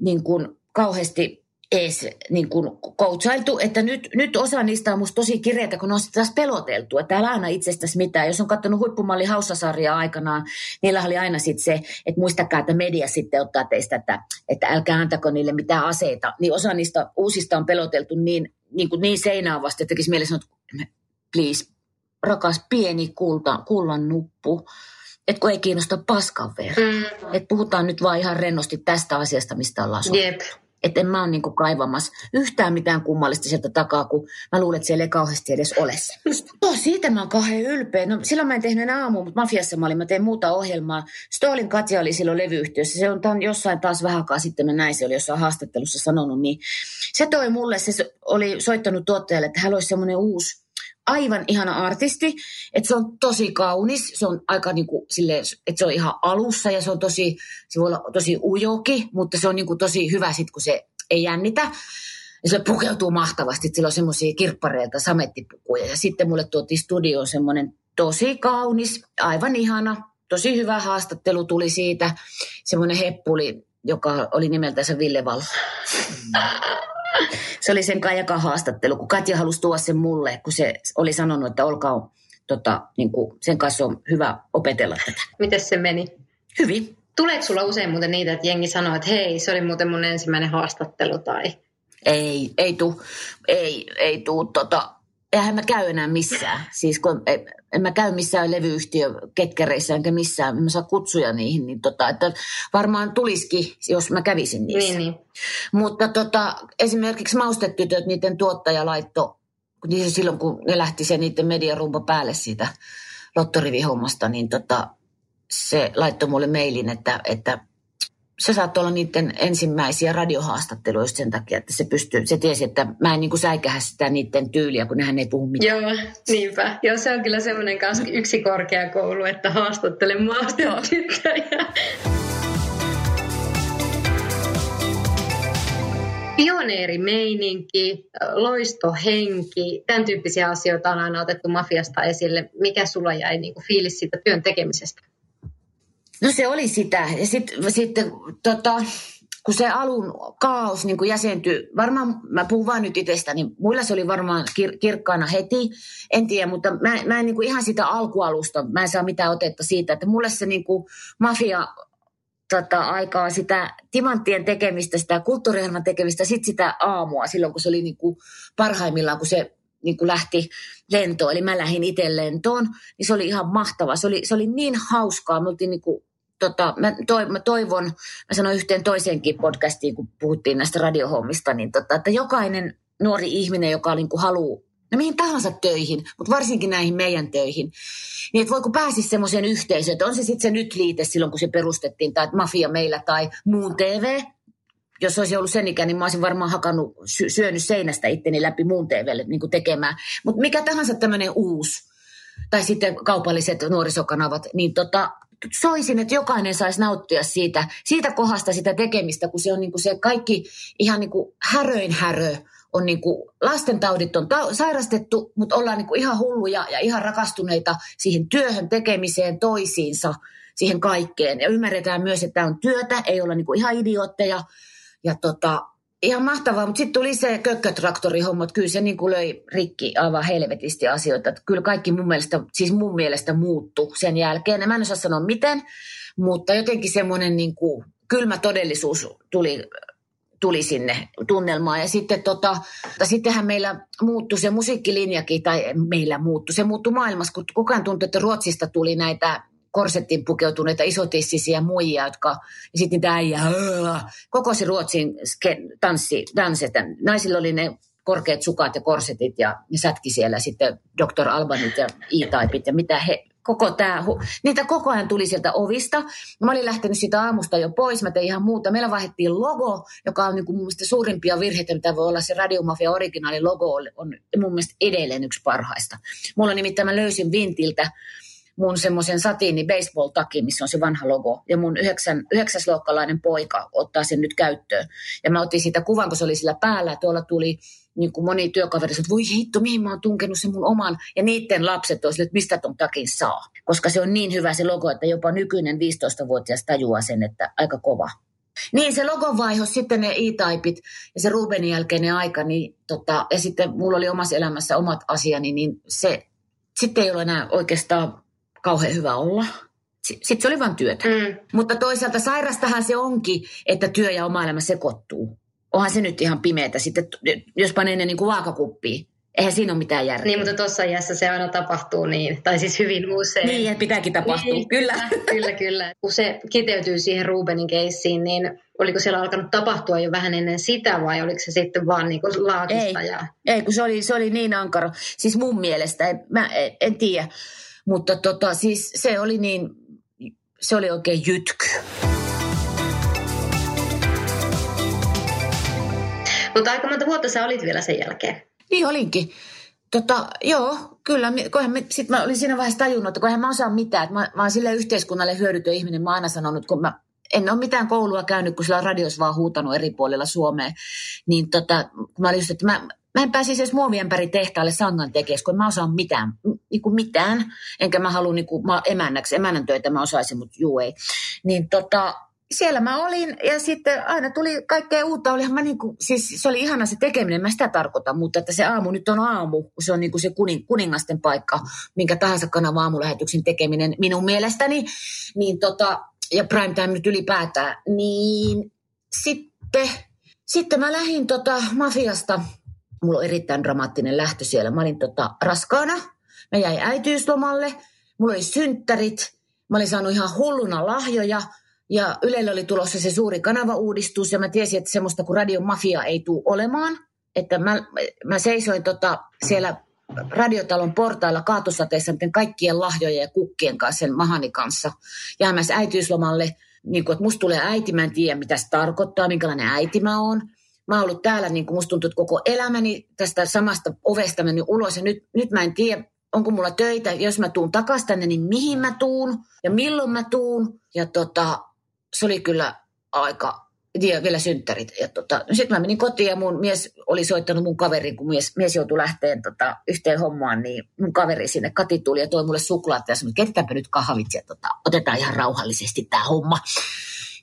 niin kuin kauheasti edes niin kuin coachailtu, että nyt, nyt osa niistä on musta tosi kireitä, kun on taas peloteltu, että älä aina itsestäsi mitään. Jos on katsonut huippumalli haussasarjaa aikanaan, niillä oli aina sitten se, että muistakaa, että media sitten ottaa teistä, että, että älkää antako niille mitään aseita. Niin osa niistä uusista on peloteltu niin, niin, kuin niin seinään vasta, että tekisi mielessä, että please, rakas pieni kulta, kullan nuppu, että kun ei kiinnosta paskan verran. Mm. Että puhutaan nyt vaan ihan rennosti tästä asiasta, mistä ollaan Jep Että en mä ole niinku kaivamassa yhtään mitään kummallista sieltä takaa, kun mä luulen, että siellä ei kauheasti edes ole semmoista. Oh, siitä mä oon kauhean ylpeä. No, silloin mä en tehnyt enää aamu, mutta mafiassa mä olin, mä tein muuta ohjelmaa. Stolin Katja oli silloin levyyhtiössä. Se on tämän jossain taas vähän aikaa sitten, mä näin, se oli jossain haastattelussa sanonut, niin se toi mulle, se oli soittanut tuottajalle, että hän olisi semmoinen uusi aivan ihana artisti, että se on tosi kaunis, se on aika niin kuin silleen, että se on ihan alussa ja se on tosi, se voi olla tosi ujoki, mutta se on niin kuin tosi hyvä sitten, kun se ei jännitä. Ja se pukeutuu mahtavasti, sillä on semmoisia kirppareita, samettipukuja. Ja sitten mulle tuotiin studioon semmoinen tosi kaunis, aivan ihana, tosi hyvä haastattelu tuli siitä. Semmoinen heppuli, joka oli nimeltänsä Ville Valla. (laughs) Se oli sen Kajakan haastattelu, kun Katja halusi tuoda sen mulle, kun se oli sanonut, että olkaa tota, niin kuin sen kanssa on hyvä opetella tätä. Miten se meni? Hyvin. Tuleeko sulla usein muuten niitä, että jengi sanoo, että hei, se oli muuten mun ensimmäinen haastattelu tai... Ei, ei tuu, ei, ei tuu tota, eihän mä käy enää missään. Siis kun en, en mä käy missään levyyhtiö ketkereissä enkä missään, mä saa kutsuja niihin, niin tota, että varmaan tulisikin, jos mä kävisin niissä. Niin, niin. Mutta tota, esimerkiksi maustetytöt, niiden tuottaja laitto, niin silloin kun ne lähti se niiden mediarumpa päälle siitä lottorivihommasta, niin tota, se laittoi mulle mailin, että, että se saattoi olla niiden ensimmäisiä radiohaastatteluja sen takia, että se pystyy, se tiesi, että mä en niin kuin säikähä sitä niiden tyyliä, kun nehän ei puhu mitään. Joo, niinpä. Joo, se on kyllä semmoinen kanssa yksi korkeakoulu, että haastattele maustetyttöjä. Pioneerimeininki, loistohenki, tämän tyyppisiä asioita on aina otettu mafiasta esille. Mikä sulla jäi niin kuin fiilis siitä työn tekemisestä? No se oli sitä. Ja sitten sit, tota, kun se alun kaos niin kuin jäsentyi, varmaan mä puhun vain nyt itsestäni, niin muilla se oli varmaan kir- kirkkaana heti, en tiedä, mutta mä, mä en niin ihan sitä alkualusta, mä en saa mitään otetta siitä, että mulle se niin mafia tota, aikaa sitä timanttien tekemistä, sitä kulttuuriohjelman tekemistä, sitten sitä aamua silloin, kun se oli niin kuin parhaimmillaan, kun se niin kuin lähti lentoon, eli mä lähdin itse lentoon, niin se oli ihan mahtavaa. Se oli, se oli niin hauskaa, me oltiin niin kuin tota, mä, toi, mä toivon, mä sanoin yhteen toiseenkin podcastiin, kun puhuttiin näistä radiohommista, niin tota, että jokainen nuori ihminen, joka niin kuin haluaa no mihin tahansa töihin, mutta varsinkin näihin meidän töihin, niin että voiko pääsisi semmoiseen yhteisöön, että on se sitten se nyt liite silloin, kun se perustettiin, tai että Mafia meillä tai muun TV, jos olisi ollut sen ikä, niin mä olisin varmaan hakannut, sy- syönyt seinästä itteni läpi muun TVlle niin tekemään. Mutta mikä tahansa tämmöinen uusi, tai sitten kaupalliset nuorisokanavat, niin tota, soisin, että jokainen saisi nauttia siitä, siitä kohdasta sitä tekemistä, kun se on niin kuin se kaikki ihan niin kuin häröin härö on niin kuin, lastentaudit on ta- sairastettu, mutta ollaan niin kuin ihan hulluja ja ihan rakastuneita siihen työhön tekemiseen toisiinsa, siihen kaikkeen. Ja ymmärretään myös, että tämä on työtä, ei olla niin kuin ihan idiootteja. Ja tota, ihan mahtavaa, mutta sitten tuli se kökkötraktorihomma, että kyllä se niin kuin löi rikki aivan helvetisti asioita. Että kyllä kaikki mun mielestä, siis mun mielestä muuttu sen jälkeen. mä en osaa sanoa miten, mutta jotenkin semmoinen niin kuin kylmä todellisuus tuli tuli sinne tunnelmaan. Ja sitten tota, sittenhän meillä muuttui se musiikkilinjakin, tai meillä muuttui, se muuttui maailmassa, kun koko ajan tuntui, että Ruotsista tuli näitä korsettiin pukeutuneita isotissisiä muijia, jotka, ja sitten niitä äijä, koko se Ruotsin tanssi, dansset. Naisilla oli ne korkeat sukat ja korsetit ja ne sätki siellä sitten Dr. Albanit ja E-Typeit ja mitä he, koko tämä, niitä koko ajan tuli sieltä ovista. Mä olin lähtenyt sitä aamusta jo pois, mä tein ihan muuta. Meillä vaihdettiin logo, joka on niin kuin mun mielestä suurimpia virheitä, mitä voi olla se Radiomafia originaali logo, on mun mielestä edelleen yksi parhaista. Mulla nimittäin mä löysin Vintiltä mun semmoisen satiini baseball-takin, missä on se vanha logo. Ja mun yhdeksän, yhdeksäsluokkalainen poika ottaa sen nyt käyttöön. Ja mä otin siitä kuvan, kun se oli sillä päällä. Tuolla tuli niin kuin moni työkaveri että voi hitto, mihin mä oon tunkenut sen mun oman. Ja niiden lapset olisivat, että mistä ton takin saa. Koska se on niin hyvä se logo, että jopa nykyinen 15-vuotias tajuaa sen, että aika kova. Niin, se logovaiho, sitten ne e-typit ja se Rubenin jälkeinen aika, niin tota, ja sitten mulla oli omassa elämässä omat asiani, niin se sitten ei ole enää oikeastaan kauhean hyvä olla. Sitten se oli vain työtä. Mm. Mutta toisaalta sairastahan se onkin, että työ ja oma elämä sekoittuu. Onhan se nyt ihan pimeätä sitten, jos panee ne niin kuin vaakakuppiin. Eihän siinä ole mitään järkeä. Niin, mutta tuossa iässä se aina tapahtuu niin, tai siis hyvin usein. Niin, että pitääkin tapahtua, Niin, kyllä. (laughs) kyllä, kyllä. Kun se kiteytyy siihen Rubenin keissiin, niin oliko siellä alkanut tapahtua jo vähän ennen sitä vai oliko se sitten vaan niin kuin laakista? Ei. Ja... Ei, kun se oli, se oli niin ankara. Siis mun mielestä, en, mä en, en tiedä. Mutta tota, siis se oli niin, se oli oikein jytky. Mutta aika monta vuotta sä olit vielä sen jälkeen. Niin olinkin. Tota, joo, kyllä. Sitten mä olin siinä vaiheessa tajunnut, että kun mä osaa mitään. Että mä, mä oon sille yhteiskunnalle hyödytön ihminen. Mä oon aina sanonut, kun mä en ole mitään koulua käynyt, kun sillä on radios vaan huutanut eri puolilla Suomea. Niin tota, mä olin just, että mä, mä en pääsisi edes muoviämpäri tehtaalle sangan tekijäksi, kun mä osaan mitään, niin mitään. Enkä mä halua niin emännäksi, emännän töitä mä osaisin, mutta juu ei. Niin tota, siellä mä olin ja sitten aina tuli kaikkea uutta. Olihan mä niin kuin, siis se oli ihana se tekeminen, mä sitä tarkoitan, mutta että se aamu nyt on aamu, kun se on niin kuin se kuning, kuningasten paikka, minkä tahansa kanava aamulähetyksen tekeminen minun mielestäni. Niin tota, ja primetime nyt ylipäätään, niin sitten, sitten mä lähdin tota mafiasta. Mulla on erittäin dramaattinen lähtö siellä. Mä olin tota raskaana, mä jäin äitiyslomalle, mulla oli synttärit, mä olin saanut ihan hulluna lahjoja – ja Ylelle oli tulossa se suuri kanavauudistus ja mä tiesin, että semmoista kuin Radio Mafia ei tule olemaan. Että mä, mä seisoin tota siellä radiotalon portailla kaatosateessa kaikkien lahjojen ja kukkien kanssa sen mahani kanssa jäämässä äitiyslomalle. Niin kuin, että musta tulee äiti, mä en tiedä mitä se tarkoittaa, minkälainen äiti mä oon. Mä oon ollut täällä, niin kuin musta tuntuu, että koko elämäni tästä samasta ovesta mennyt ulos ja nyt, nyt mä en tiedä, onko mulla töitä, jos mä tuun takaisin tänne, niin mihin mä tuun ja milloin mä tuun. Ja tota, se oli kyllä aika, ja vielä synttärit. Ja tota, sitten mä menin kotiin ja mun mies oli soittanut mun kaverin, kun mies, mies joutui lähteen tota, yhteen hommaan, niin mun kaveri sinne Kati tuli ja toi mulle suklaat ja sanoi, keitätäänpä nyt kahvit ja tota, otetaan ihan rauhallisesti tämä homma.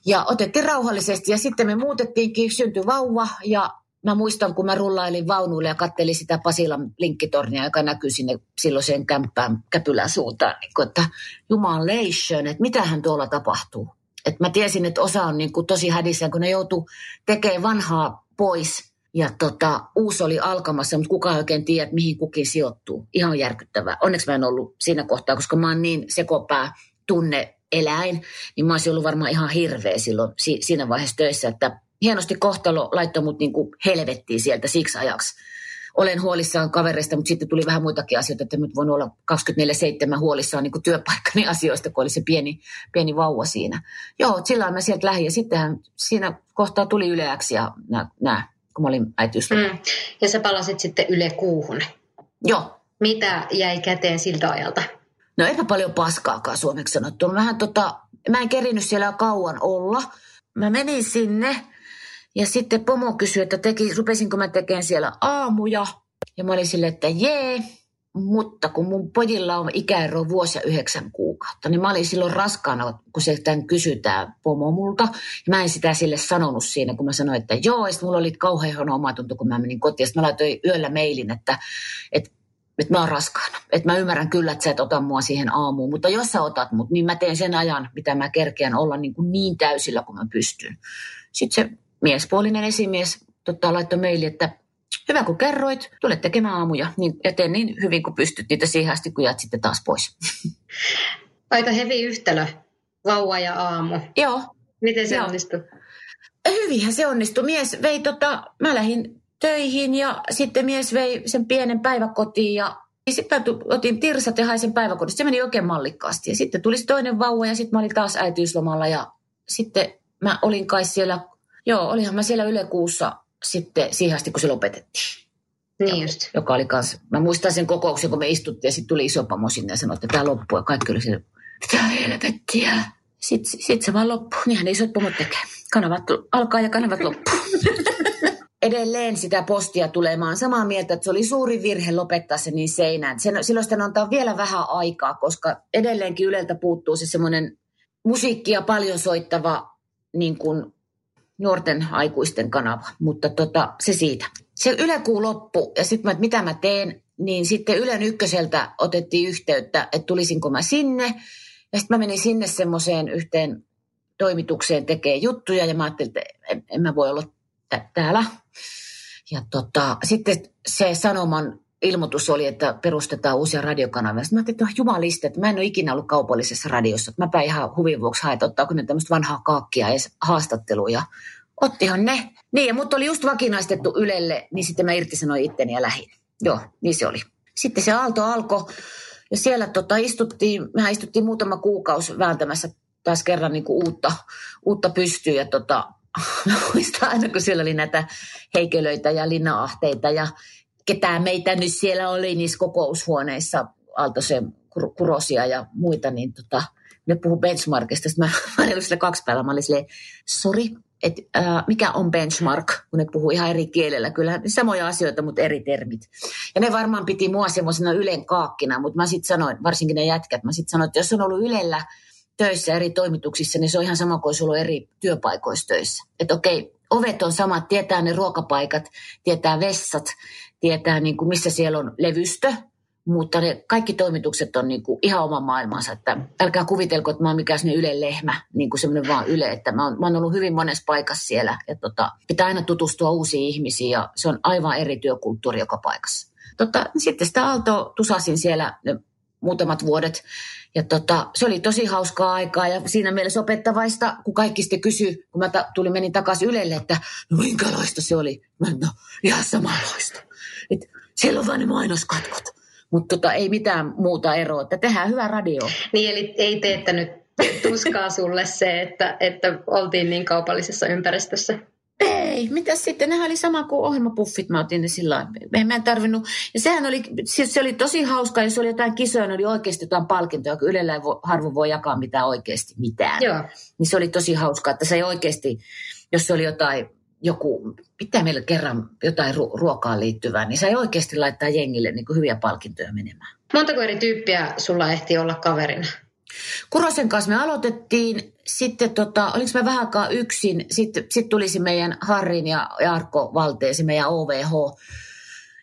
Ja otettiin rauhallisesti ja sitten me muutettiinkin, syntyi vauva ja mä muistan, kun mä rullailin vaunuille ja kattelin sitä Pasilan linkkitornia, joka näkyy sinne silloiseen kämppään käpylän suuntaan, niin että jumalation, että mitähän tuolla tapahtuu. Et mä tiesin, että osa on niin kuin tosi hädissä, kun ne joutuu tekemään vanhaa pois. Ja tota, uusi oli alkamassa, mutta kukaan ei oikein tiedä, että mihin kukin sijoittuu. Ihan järkyttävää. Onneksi mä en ollut siinä kohtaa, koska mä oon niin sekopää tunne eläin, niin mä olisin ollut varmaan ihan hirveä silloin si- siinä vaiheessa töissä, että hienosti kohtalo laittoi mut niin kuin helvettiin sieltä siksi ajaksi olen huolissaan kavereista, mutta sitten tuli vähän muitakin asioita, että nyt voin olla 24-7 huolissaan niin kuin työpaikkani (laughs) asioista, kun oli se pieni, pieni vauva siinä. Joo, sillä mä sieltä lähdin ja sittenhän siinä kohtaa tuli yleäksi ja nämä, kun mä olin äitiyslomalla. Mm. Ja sä palasit sitten Yle Kuuhun. Joo. Mitä jäi käteen siltä ajalta? No eipä paljon paskaakaan suomeksi sanottu. Vähän tota, mä en kerinyt siellä kauan olla. Mä menin sinne ja sitten pomo kysyi, että teki, rupesinko mä tekemään siellä aamuja. Ja mä olin silleen, että jee, mutta kun mun pojilla on ikäero vuosi ja yhdeksän kuukautta, niin mä olin silloin raskaana, kun se tämän kysytään pomo multa. Ja mä en sitä sille sanonut siinä, kun mä sanoin, että joo, ja mulla oli kauhean huono omatunto, kun mä menin kotiin. Sitten mä laitoin yöllä mailin, että, että että mä oon raskaana. Että mä ymmärrän kyllä, että sä et ota mua siihen aamuun, mutta jos sä otat mut, niin mä teen sen ajan, mitä mä kerkeän olla niin, kuin niin täysillä kuin mä pystyn. Sitten se miespuolinen esimies tota, laittoi meille, että hyvä kun kerroit, tule tekemään aamuja niin, ja teen niin hyvin kuin pystyt niitä siihen asti, kun jäät sitten taas pois. (laughs) Aika hevi yhtälö, vauva ja aamu. Joo. Miten se Joo. onnistui? Hyvinhän se onnistui. Mies vei, tota, mä lähdin töihin ja sitten mies vei sen pienen päiväkotiin ja sitten otin tirsat ja haisen päiväkodista. Se meni oikein mallikkaasti. Ja sitten tuli toinen vauva ja sitten mä olin taas äitiyslomalla ja sitten mä olin kai siellä Joo, olihan mä siellä Yle Kuussa sitten siihen asti, kun se lopetettiin. Niin just. Joka oli kans, mä muistan sen kokouksen, kun me istuttiin ja sitten tuli iso pamo sinne ja sanoi, että tämä loppuu ja kaikki oli siellä, mitä helvettiä. Sitten sit se vaan loppuu, niinhän ne isot pomot tekee. Kanavat alkaa ja kanavat loppuu. (laughs) Edelleen sitä postia tulemaan samaa mieltä, että se oli suuri virhe lopettaa se niin seinään. Sen, silloin sitä antaa vielä vähän aikaa, koska edelleenkin Yleltä puuttuu se semmoinen musiikkia paljon soittava niin kuin nuorten aikuisten kanava, mutta tota, se siitä. Se ylekuu loppu ja sitten mä, mitä mä teen, niin sitten Ylen ykköseltä otettiin yhteyttä, että tulisinko mä sinne. Ja sitten mä menin sinne semmoiseen yhteen toimitukseen tekee juttuja ja mä ajattelin, että en, en mä voi olla t- täällä. Ja tota, sitten se sanoman ilmoitus oli, että perustetaan uusia radiokanavia. Sitten mä ajattelin, että no, jumalista, että mä en ole ikinä ollut kaupallisessa radiossa. Mä päin ihan huvin vuoksi haet, ottaako ne tämmöistä vanhaa kaakkia edes haastatteluja. Ottihan ne. Niin, ja mut oli just vakinaistettu Ylelle, niin sitten mä irtisanoin itteni ja lähin. Joo, niin se oli. Sitten se aalto alkoi, ja siellä tota, istuttiin, mehän istuttiin muutama kuukausi vääntämässä taas kerran niin kuin uutta, uutta pystyä. Ja tota, (laughs) muistan aina, kun siellä oli näitä heikelöitä ja linnaahteita ja ketään meitä nyt siellä oli niissä kokoushuoneissa, Aaltosen Kurosia ja muita, niin tota, ne puhu benchmarkista. Sitten mä, (laughs) mä olin sille kaksi päivää, mä olin silleen, sori, että äh, mikä on benchmark, kun ne puhuu ihan eri kielellä. Kyllä samoja asioita, mutta eri termit. Ja ne varmaan piti mua semmoisena Ylen kaakkina, mutta mä sitten sanoin, varsinkin ne jätkät, mä sitten sanoin, että jos on ollut Ylellä töissä eri toimituksissa, niin se on ihan sama kuin olisi eri työpaikoissa töissä. Että okei, ovet on samat, tietää ne ruokapaikat, tietää vessat, tietää niin kuin missä siellä on levystö, mutta ne kaikki toimitukset on niin kuin ihan oma maailmansa. Että älkää kuvitelko, että mä oon mikään Ylen lehmä, niin kuin semmoinen vaan Yle. Että mä oon, mä oon ollut hyvin monessa paikassa siellä. Ja tota, pitää aina tutustua uusiin ihmisiin ja se on aivan eri työkulttuuri joka paikassa. Tota, sitten sitä Aalto tusasin siellä muutamat vuodet. Ja tota, se oli tosi hauskaa aikaa ja siinä mielessä opettavaista, kun kaikki sitten kysyi, kun mä tulin menin takaisin Ylelle, että no minkälaista se oli. Mä no ihan samanlaista. Et siellä on vain ne mainoskatkot. Mutta tota, ei mitään muuta eroa, että tehdään hyvä radio. Niin, eli ei teettänyt tuskaa sulle se, että, että oltiin niin kaupallisessa ympäristössä? Ei, mitä sitten? Nehän oli sama kuin ohjelmapuffit, mä otin ne sillä Me en tarvinnut. Ja sehän oli, siis se oli tosi hauska, jos oli jotain kisoja, oli oikeasti jotain palkintoja, kun Ylellä ei voi, harvoin voi jakaa mitään oikeasti mitään. Joo. Niin se oli tosi hauskaa, että se ei oikeasti, jos se oli jotain, joku, pitää meillä kerran jotain ru- ruokaan liittyvää, niin se ei oikeasti laittaa jengille niin kuin hyviä palkintoja menemään. Montako eri tyyppiä sulla ehti olla kaverina? Kurosen kanssa me aloitettiin, sitten tota, oliko mä vähän aikaa yksin, sitten sit tulisi meidän Harrin ja Jarkko Valteesi, meidän OVH.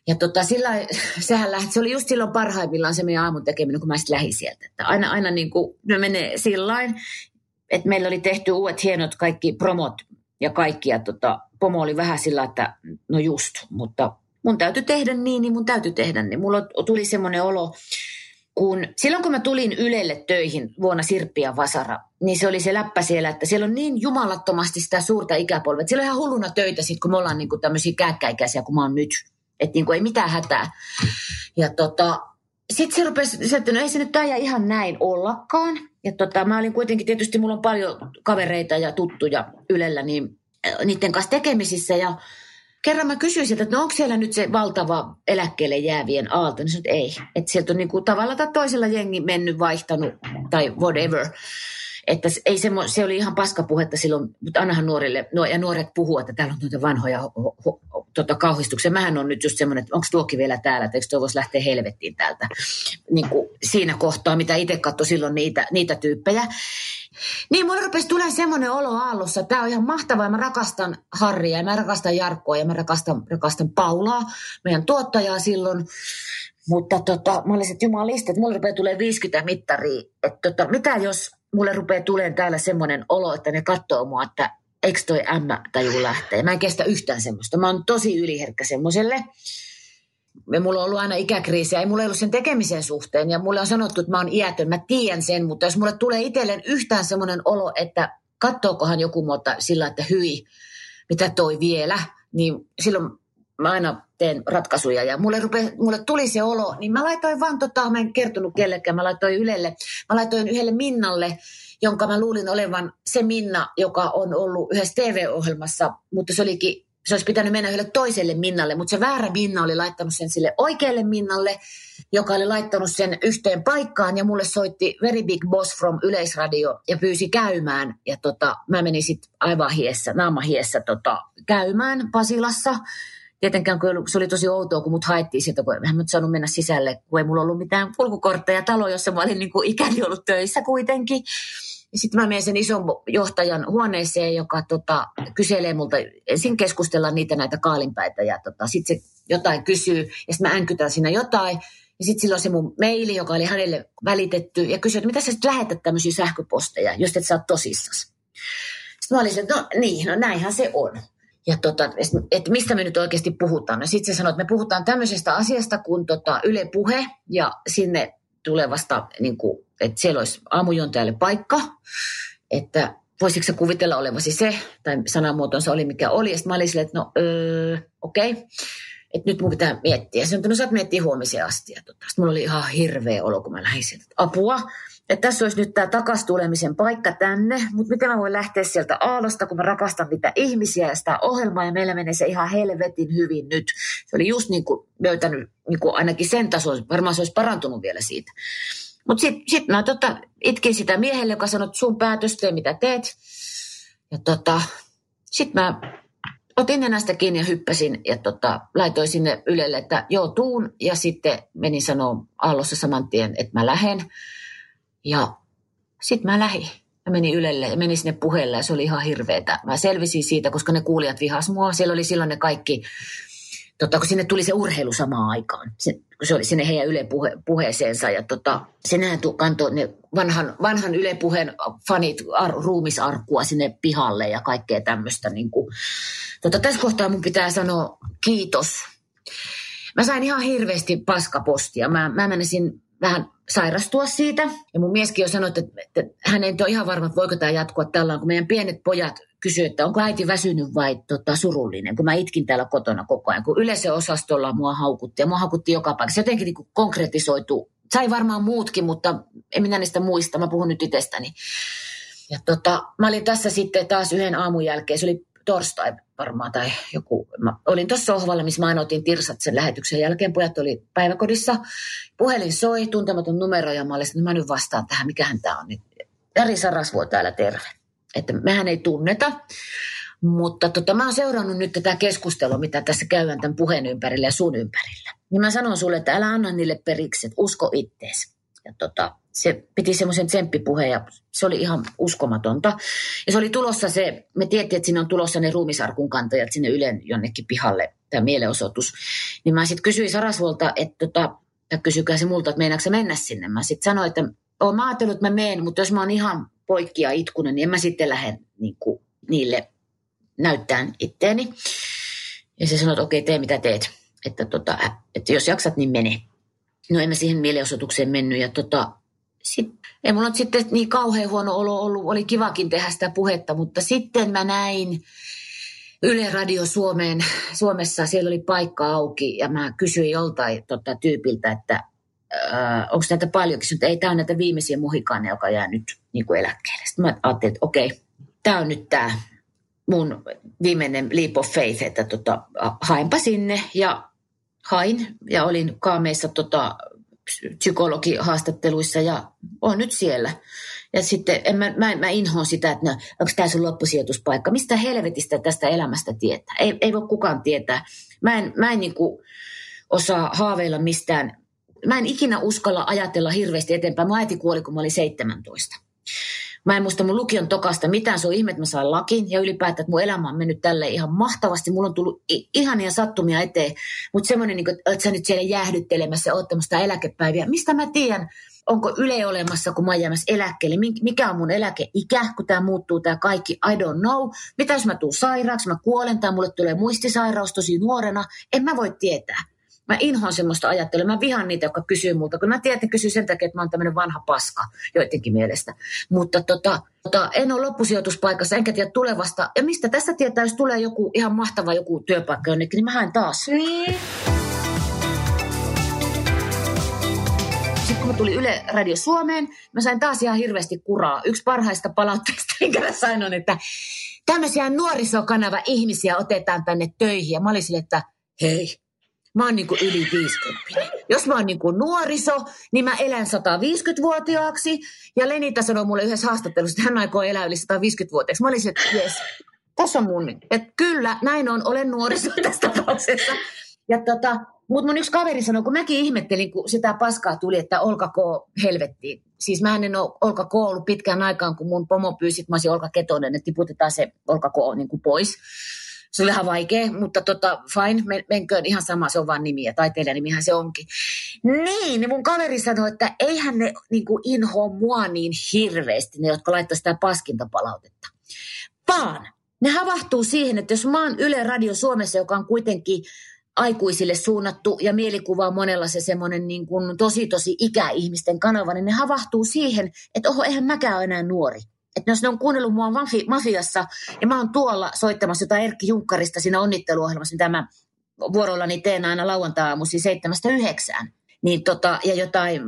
Ja tota, sillä, (laughs) sehän lähti, se oli just silloin parhaimmillaan se meidän aamun tekeminen, kun mä sitten lähdin sieltä. Että aina, aina niin kuin, ne menee sillä että meillä oli tehty uudet hienot kaikki promot ja kaikki. Ja tota, pomo oli vähän sillä, että no just, mutta mun täytyy tehdä niin, niin mun täytyy tehdä niin. Mulla tuli semmoinen olo, kun silloin kun mä tulin Ylelle töihin vuonna Sirppi ja Vasara, niin se oli se läppä siellä, että siellä on niin jumalattomasti sitä suurta ikäpolvea. Siellä on ihan hulluna töitä sit, kun me ollaan niin kuin tämmöisiä kääkkäikäisiä kuin mä oon nyt. Että niin kuin ei mitään hätää. Ja tota, sitten se rupesi, että no ei se nyt taida ihan näin ollakaan. Ja tota, mä olin kuitenkin, tietysti mulla on paljon kavereita ja tuttuja Ylellä, niin niiden kanssa tekemisissä. Ja kerran mä kysyisin, että no onko siellä nyt se valtava eläkkeelle jäävien aalto, niin sanoin, että ei. Että sieltä on niin tavalla tai toisella jengi mennyt, vaihtanut tai whatever. Että ei se, se oli ihan paskapuhetta silloin, mutta annahan nuorille, ja nuoret puhuu, että täällä on noita vanhoja ho, ho, tota, kauhistuksia. Mähän on nyt just semmoinen, että onko tuokin vielä täällä, että eikö tuo voisi lähteä helvettiin täältä. Niin kuin siinä kohtaa, mitä itse katsoi silloin niitä, niitä tyyppejä. Niin, mulle rupesi tulee semmoinen olo aallossa, että tämä on ihan mahtavaa mä rakastan Harria ja mä rakastan Jarkkoa ja mä rakastan, rakastan Paulaa, meidän tuottajaa silloin. Mutta tota, mä olisin, että jumalista, että mulle rupeaa tulee 50 mittaria. Että tota, mitä jos mulle rupeaa tulemaan täällä semmoinen olo, että ne katsoo mua, että eikö toi ämmä taju lähtee. Mä en kestä yhtään semmoista. Mä oon tosi yliherkkä semmoiselle ja mulla on ollut aina ikäkriisiä, ei mulla ollut sen tekemisen suhteen. Ja mulle on sanottu, että mä oon iätön, mä tiedän sen, mutta jos mulle tulee itselleen yhtään semmoinen olo, että kattookohan joku muuta sillä, että hyi, mitä toi vielä, niin silloin mä aina teen ratkaisuja. Ja mulle, rupe, mulle tuli se olo, niin mä laitoin vaan tota, mä en kertonut kellekään, mä laitoin Ylelle, mä laitoin yhdelle Minnalle, jonka mä luulin olevan se Minna, joka on ollut yhdessä TV-ohjelmassa, mutta se olikin se olisi pitänyt mennä yhdelle toiselle Minnalle, mutta se väärä Minna oli laittanut sen sille oikealle Minnalle, joka oli laittanut sen yhteen paikkaan ja mulle soitti Very Big Boss from Yleisradio ja pyysi käymään. Ja tota, mä menin sitten aivan hiessä, naama hiessä tota, käymään Pasilassa. Tietenkään kun se oli tosi outoa, kun mut haettiin sieltä, kun en saanut mennä sisälle, kun ei mulla ollut mitään kulkukortteja talo, jossa mä olin niin kuin ikäni ollut töissä kuitenkin. Sitten mä menen sen ison johtajan huoneeseen, joka tota, kyselee multa, ensin keskustella niitä näitä kaalinpäitä ja tota, sitten se jotain kysyy ja sitten mä änkytän siinä jotain. Ja sitten silloin se mun maili, joka oli hänelle välitetty ja kysyi, että mitä sä sitten lähetät tämmöisiä sähköposteja, jos et sä oot tosissas. Sitten mä olin että no niin, no näinhän se on. Ja tota, että mistä me nyt oikeasti puhutaan. No sitten se sanoi, että me puhutaan tämmöisestä asiasta kuin tota Yle Puhe ja sinne tulevasta, niin kuin, että siellä olisi aamujontajalle paikka, että voisitko se kuvitella olevasi se, tai sanamuotonsa oli mikä oli. Ja mä olin silleen, että no öö, okei, okay. että nyt mun pitää miettiä. Sitten no saat miettiä huomiseen asti. Ja tota, mulla oli ihan hirveä olo, kun mä lähdin sieltä, apua, että tässä olisi nyt tämä takastulemisen paikka tänne, mutta miten mä voin lähteä sieltä Aalosta, kun mä rakastan niitä ihmisiä ja sitä ohjelmaa, ja meillä menee se ihan helvetin hyvin nyt. Se oli just niin kuin löytänyt niin kuin ainakin sen tason, varmaan se olisi parantunut vielä siitä. Mutta sitten sit mä tota, itkin sitä miehelle, joka sanoi, että sun päätös, tee mitä teet. Ja tota, sitten mä otin nenästä kiinni ja hyppäsin ja tota, laitoin sinne Ylelle, että joo tuun. Ja sitten menin sanoa Aallossa saman tien, että mä lähden. Ja sitten mä lähdin. Mä menin Ylelle ja menin sinne puheelle ja se oli ihan hirveetä. Mä selvisin siitä, koska ne kuulijat vihas mua. Siellä oli silloin ne kaikki, tota, kun sinne tuli se urheilu samaan aikaan. Se, kun se oli sinne heidän Yle puhe, puheeseensa. Ja tota, se kantoi ne vanhan, vanhan Yle puheen fanit ar, ruumisarkkua sinne pihalle ja kaikkea tämmöistä. Niin. Tota, tässä kohtaa mun pitää sanoa kiitos. Mä sain ihan hirveästi paskapostia. Mä, mä menisin vähän sairastua siitä. Ja mun mieskin jo sanoi, että, että hän ei ole ihan varma, että voiko tämä jatkua tällä kun meidän pienet pojat kysyivät, että onko äiti väsynyt vai tota, surullinen, kun mä itkin täällä kotona koko ajan. Kun yleisöosastolla mua haukutti ja mua haukutti joka paikassa. Jotenkin niin konkretisoitu. Sai varmaan muutkin, mutta en minä niistä muista. Mä puhun nyt itsestäni. Ja tota, mä olin tässä sitten taas yhden aamun jälkeen. Se oli torstai varmaan tai joku. Mä olin tuossa sohvalla, missä mä tirsat sen lähetyksen jälkeen. Pojat oli päiväkodissa. Puhelin soi, tuntematon numero ja mä olin, että mä nyt vastaan tähän, mikähän tämä on nyt. Jari Sarasvuo täällä terve. Että mehän ei tunneta. Mutta tota, mä oon seurannut nyt tätä keskustelua, mitä tässä käydään tämän puheen ympärillä ja sun ympärillä. Niin mä sanon sulle, että älä anna niille periksi, että usko ittees. Ja tota, se piti semmoisen tsemppipuheen ja se oli ihan uskomatonta. Ja se oli tulossa se, me tiedettiin, että sinne on tulossa ne ruumisarkun kantajat sinne Ylen jonnekin pihalle, tämä mielenosoitus. Niin mä sitten kysyin Sarasvolta, että tota, kysykää se multa, että meinaatko mennä sinne. Mä sitten sanoin, että oon mä ajatellut, että mä menen, mutta jos mä oon ihan poikki ja itkunen, niin en mä sitten lähde niin kuin, niille näyttään itteeni. Ja se sanoi, että okei, tee mitä teet. Että, tota, että jos jaksat, niin mene. No en mä siihen mielenosoitukseen mennyt ja tota, sit, ei mulla sitten niin kauhean huono olo ollut, oli kivakin tehdä sitä puhetta, mutta sitten mä näin Yle Radio Suomeen, Suomessa, siellä oli paikka auki ja mä kysyin joltain tota, tyypiltä, että äh, onko näitä paljonkin, mutta ei, tämä on näitä viimeisiä muhikaaneja, joka jää nyt niin kuin eläkkeelle. Sitten mä ajattelin, että okei, tämä on nyt tämä mun viimeinen leap of faith, että tota, hainpa sinne. Ja hain ja olin kaameissa tota, psykologihaastatteluissa ja on nyt siellä. Ja sitten en mä, mä, mä inhoon sitä, että onko tämä sun loppusijoituspaikka. Mistä helvetistä tästä elämästä tietää? Ei, ei voi kukaan tietää. Mä en, mä en niin osaa haaveilla mistään. Mä en ikinä uskalla ajatella hirveästi eteenpäin. Mä äiti kuoli, kun mä olin 17. Mä en muista mun lukion tokasta mitään, se on ihme, että mä saan lakin ja ylipäätään, että mun elämä on mennyt tälle ihan mahtavasti. Mulla on tullut ihania sattumia eteen, mutta semmoinen, niin että sä nyt siellä jäähdyttelemässä ja ottamassa eläkepäiviä. Mistä mä tiedän, onko Yle olemassa, kun mä oon jäämässä eläkkeelle, mikä on mun eläkeikä, kun tämä muuttuu tämä kaikki, I don't know. Mitä jos mä tuun sairaaksi, mä kuolen tai mulle tulee muistisairaus tosi nuorena, en mä voi tietää. Mä inhoan semmoista ajattelua. Mä vihan niitä, jotka kysyy multa, kun mä tiedän, että kysyy sen takia, että mä oon tämmöinen vanha paska joidenkin mielestä. Mutta tota, tota, en ole loppusijoituspaikassa, enkä tiedä tulevasta. Ja mistä tässä tietää, jos tulee joku ihan mahtava joku työpaikka jonnekin, niin mä haen taas. Niin. Sitten kun mä tulin Yle Radio Suomeen, mä sain taas ihan hirveästi kuraa. Yksi parhaista palautteista, minkä mä sain on, että tämmöisiä nuorisokanava ihmisiä otetaan tänne töihin. Ja mä olin sille, että hei, mä oon niin kuin yli 50. Jos mä oon niin kuin nuoriso, niin mä elän 150-vuotiaaksi. Ja Lenita sanoi mulle yhdessä haastattelussa, että hän aikoo elää yli 150-vuotiaaksi. Mä olisin, että jes, tässä on mun. Että kyllä, näin on, olen nuoriso (laughs) tässä tapauksessa. Ja tota, mutta mun yksi kaveri sanoi, kun mäkin ihmettelin, kun sitä paskaa tuli, että olkako helvettiin. Siis mä en ole olkako ollut pitkään aikaan, kun mun pomo pyysi, että mä olisin Olka Ketonen, että tiputetaan se olkako niin pois se oli ihan vaikea, mutta tota, fine, men, menköön ihan sama, se on vaan nimi ja taiteilijan nimihän se onkin. Niin, niin mun kaveri sanoi, että eihän ne niin kuin inhoa mua niin hirveästi, ne jotka laittaa sitä paskintapalautetta. Vaan ne havahtuu siihen, että jos mä oon Yle Radio Suomessa, joka on kuitenkin aikuisille suunnattu ja mielikuva on monella se semmoinen niin kuin tosi tosi ikäihmisten kanava, niin ne havahtuu siihen, että oho, eihän mäkään ole enää nuori. Että jos ne on kuunnellut mua mafi- mafiassa ja mä oon tuolla soittamassa jotain Erkki Junkkarista siinä onnitteluohjelmassa, niin tämä vuorollani teen aina lauantai-aamuisin seitsemästä yhdeksään, niin tota, ja jotain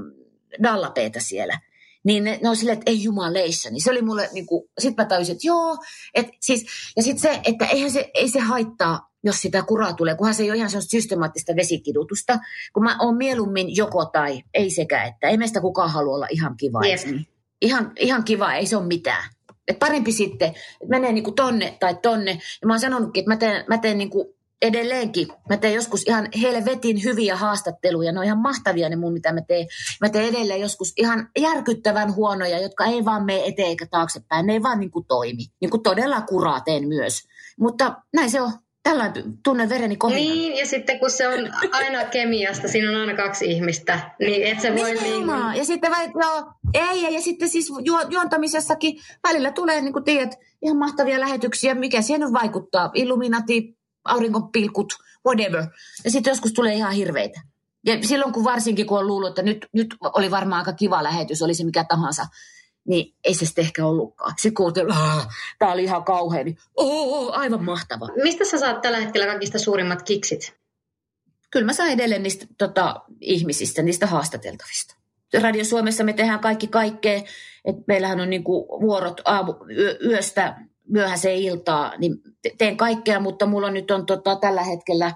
dallapeeta siellä. Niin ne, ne on silleen, että ei jumaleissa. Niin se oli mulle, niin kuin, sit mä tajusin, että joo. Et siis, ja sitten se, että eihän se, ei se haittaa, jos sitä kuraa tulee, kunhan se ei ole ihan sellaista systemaattista vesikidutusta. Kun mä oon mieluummin joko tai, ei sekä että. Ei meistä kukaan halua olla ihan kiva. Jep. Niin. Ihan, ihan kiva, ei se ole mitään. Et parempi sitten, että menee niinku tonne tai tonne. Ja mä oon sanonutkin, että mä teen, mä teen niinku edelleenkin. Mä teen joskus ihan helvetin hyviä haastatteluja. Ne on ihan mahtavia ne mun, mitä mä teen. Mä teen edelleen joskus ihan järkyttävän huonoja, jotka ei vaan mene eteen eikä taaksepäin. Ne ei vaan niinku toimi. Niinku todella kuraa teen myös. Mutta näin se on. Tällainen tunnen vereni kohina. Niin, ja sitten kun se on aina kemiasta, siinä on aina kaksi ihmistä, niin et se voi niin. Ja sitten vai, joo, ei, ja sitten siis ju, juontamisessakin välillä tulee, niin kuin tiedät, ihan mahtavia lähetyksiä, mikä siihen nyt vaikuttaa. Illuminati, aurinkopilkut, whatever. Ja sitten joskus tulee ihan hirveitä. Ja silloin kun varsinkin, kun on luullut, että nyt, nyt oli varmaan aika kiva lähetys, oli se mikä tahansa, niin ei se sitten ehkä ollutkaan. Sitten kun tämä oli ihan kauhea, niin aivan mahtava. Mistä sä saat tällä hetkellä kaikista suurimmat kiksit? Kyllä mä saan edelleen niistä tota, ihmisistä, niistä haastateltavista. Radio Suomessa me tehdään kaikki kaikkea, että meillähän on niinku vuorot aamu, yö, yöstä myöhäiseen iltaa, niin te- teen kaikkea, mutta mulla nyt on tota, tällä hetkellä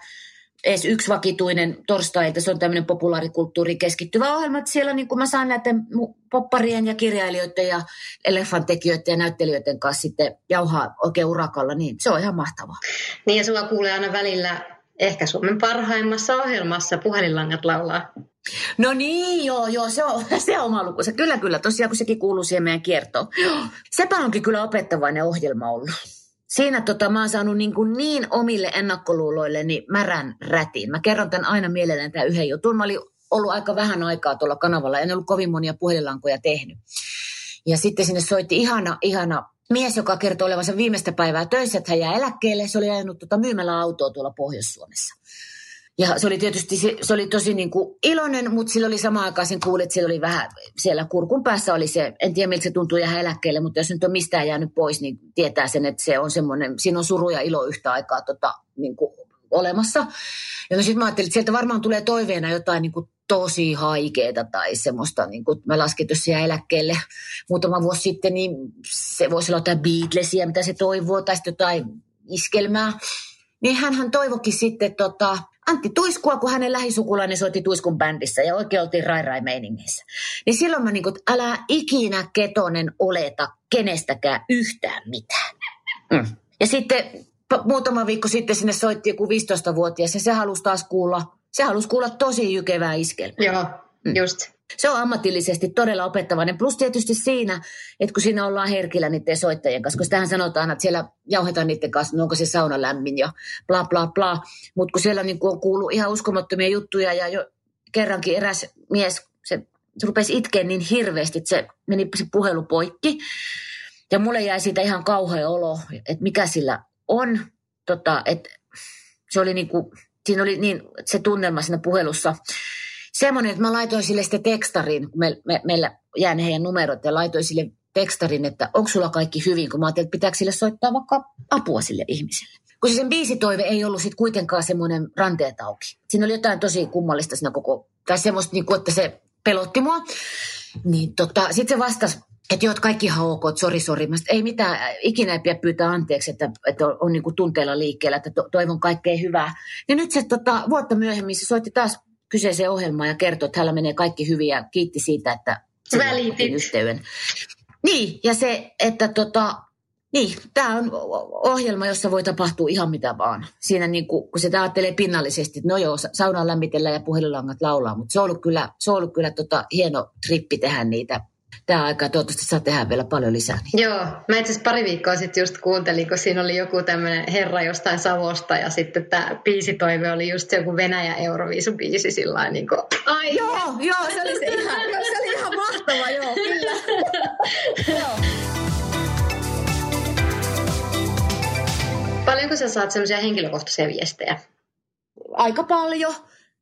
edes yksi vakituinen torstai, että se on tämmöinen populaarikulttuuri keskittyvä ohjelma, että siellä niin mä saan näiden popparien ja kirjailijoiden ja elefantekijöiden ja näyttelijöiden kanssa sitten jauhaa oikein urakalla, niin se on ihan mahtavaa. Niin ja sulla kuulee aina välillä ehkä Suomen parhaimmassa ohjelmassa puhelinlangat laulaa. No niin, joo, joo, se on, (laughs) se on oma lukunsa. Kyllä, kyllä, tosiaan kun sekin kuuluu siihen meidän kiertoon. Sepä onkin kyllä opettavainen ohjelma ollut. Siinä tota, mä oon saanut niin, kuin niin omille ennakkoluuloilleni märän rätin. Mä kerron tämän aina mielelläni tämän yhden jutun. Mä olin ollut aika vähän aikaa tuolla kanavalla, en ollut kovin monia puhelinlankoja tehnyt. Ja sitten sinne soitti ihana, ihana mies, joka kertoi olevansa viimeistä päivää töissä, että hän jää eläkkeelle. Se oli ajanut tota myymällä autoa tuolla Pohjois-Suomessa. Ja se oli tietysti, se, se oli tosi niin kuin iloinen, mutta sillä oli samaan aikaan sen kuulit, että sillä oli vähän, siellä kurkun päässä oli se, en tiedä miltä se tuntuu jäädä eläkkeelle, mutta jos nyt on mistään jäänyt pois, niin tietää sen, että se on semmoinen, siinä on suru ja ilo yhtä aikaa tota, niin kuin olemassa. Ja no sitten mä ajattelin, että sieltä varmaan tulee toiveena jotain niin kuin tosi haikeeta tai semmoista, niin kuin mä laskin tuossa eläkkeelle muutama vuosi sitten, niin se voisi olla jotain Beatlesia, mitä se toivoo, tai sitten jotain iskelmää. Niin hän toivokin sitten tota, Antti Tuiskua, kun hänen lähisukulainen soitti Tuiskun bändissä ja oikein oltiin rai meiningeissä. Niin silloin mä niin kuin, älä ikinä Ketonen oleta kenestäkään yhtään mitään. Mm. Ja sitten muutama viikko sitten sinne soitti joku 15-vuotias ja se halusi taas kuulla, se halusi kuulla tosi jykevää iskelmää. Joo, just. Se on ammatillisesti todella opettavainen. Plus tietysti siinä, että kun siinä ollaan herkillä niiden soittajien kanssa, kun sitähän sanotaan, että siellä jauhetaan niiden kanssa, no onko se sauna lämmin ja bla bla bla. Mutta kun siellä niin on kuullut ihan uskomattomia juttuja ja jo kerrankin eräs mies, se, se rupesi itkeen niin hirveästi, että se meni se puhelu poikki. Ja mulle jäi siitä ihan kauhea olo, että mikä sillä on. Tota, että se oli niin kuin, siinä oli niin se tunnelma siinä puhelussa semmoinen, että mä laitoin sille sitten tekstarin, kun me, me, meillä jää ne heidän numerot, ja laitoin sille tekstarin, että onko sulla kaikki hyvin, kun mä ajattelin, että pitääkö sille soittaa vaikka apua sille ihmiselle. Kun se sen biisitoive ei ollut sitten kuitenkaan semmoinen ranteet auki. Siinä oli jotain tosi kummallista siinä koko, tai semmoista, niin kuin, että se pelotti mua. Niin tota, sitten se vastasi, että joo, kaikki ihan ok, sori, sori. Mä ei mitään, ikinä ei pidä pyytää anteeksi, että, että on, on niin kuin tunteella liikkeellä, että to, toivon kaikkea hyvää. Ja nyt se tota, vuotta myöhemmin se soitti taas kyseiseen ohjelmaan ja kertoi, että hänellä menee kaikki hyvin ja kiitti siitä, että sillä Välitit. otin yhteyden. Niin, ja se, että tota, niin, tämä on ohjelma, jossa voi tapahtua ihan mitä vaan. Siinä niin kuin, kun se ajattelee pinnallisesti, että no joo, saunaan lämmitellään ja puhelinlangat laulaa, mutta se on ollut kyllä, se on ollut kyllä tota, hieno trippi tehdä niitä tämä aika. Toivottavasti saa tehdä vielä paljon lisää. Niin. Joo, mä itse asiassa pari viikkoa sitten just kuuntelin, kun siinä oli joku tämmöinen herra jostain Savosta ja sitten tämä biisitoive oli just joku Venäjä Euroviisu-biisi sillä niin kuin, ai Joo, joo, se oli, se ihan, se oli ihan mahtava, joo, kyllä. joo. Paljonko sä saat semmoisia henkilökohtaisia viestejä? Aika paljon.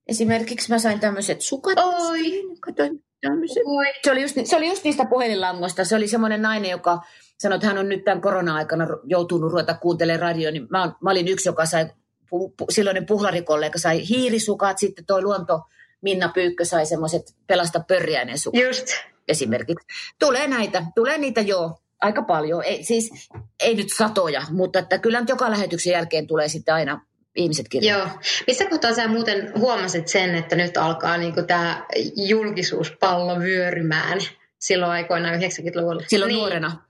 Esimerkiksi mä sain tämmöiset sukat. Oi. Katoin tämmöiset. Oi. Se oli, just, se oli just niistä puhelinlangosta. Se oli semmoinen nainen, joka sanoi, että hän on nyt tämän korona-aikana joutunut ruveta kuuntelemaan radioon. Niin mä, mä olin yksi, joka sai, pu, pu, silloinen puhlarikollega sai hiirisukat. Sitten toi luonto Minna Pyykkö sai semmoiset pelasta pörjäinen sukat Just. esimerkiksi. Tulee näitä, tulee niitä joo, aika paljon. Ei, siis ei nyt satoja, mutta että kyllä nyt joka lähetyksen jälkeen tulee sitten aina ihmiset kirjoittaa. Joo. Missä kohtaa sä muuten huomasit sen, että nyt alkaa niinku tämä julkisuuspallo vyörymään silloin aikoinaan 90-luvulla? silloin niin. nuorena.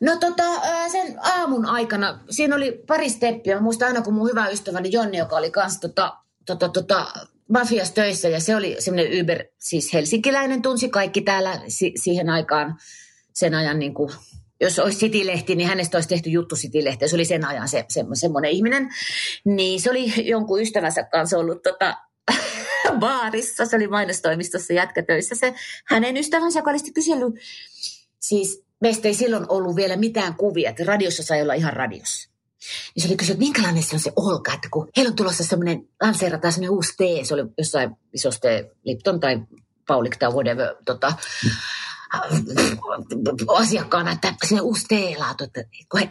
No tota, sen aamun aikana, siinä oli pari steppiä. Mä muistan aina, kun mun hyvä ystäväni Jonni, joka oli kanssa tota, tota, tota, mafias töissä, ja se oli semmoinen Uber, siis helsinkiläinen, tunsi kaikki täällä si- siihen aikaan, sen ajan niin kuin, jos olisi City-lehti, niin hänestä olisi tehty juttu City-lehteen. Se oli sen ajan se, se, semmoinen ihminen. Niin se oli jonkun ystävänsä kanssa ollut tota, (laughs) baarissa, se oli mainostoimistossa jätkätöissä. Se hänen ystävänsä, joka oli sitten kysellyt, siis meistä ei silloin ollut vielä mitään kuvia, että radiossa sai olla ihan radiossa. Niin se oli kysynyt, että minkälainen se on se Olka, että kun heillä on tulossa semmoinen, lanseerataan semmoinen uusi tee, se oli jossain isossa tee, Lipton tai Paulik tai whatever, tota, (clears throat) asiakkaana, että se uusi teelaatu, että kun he,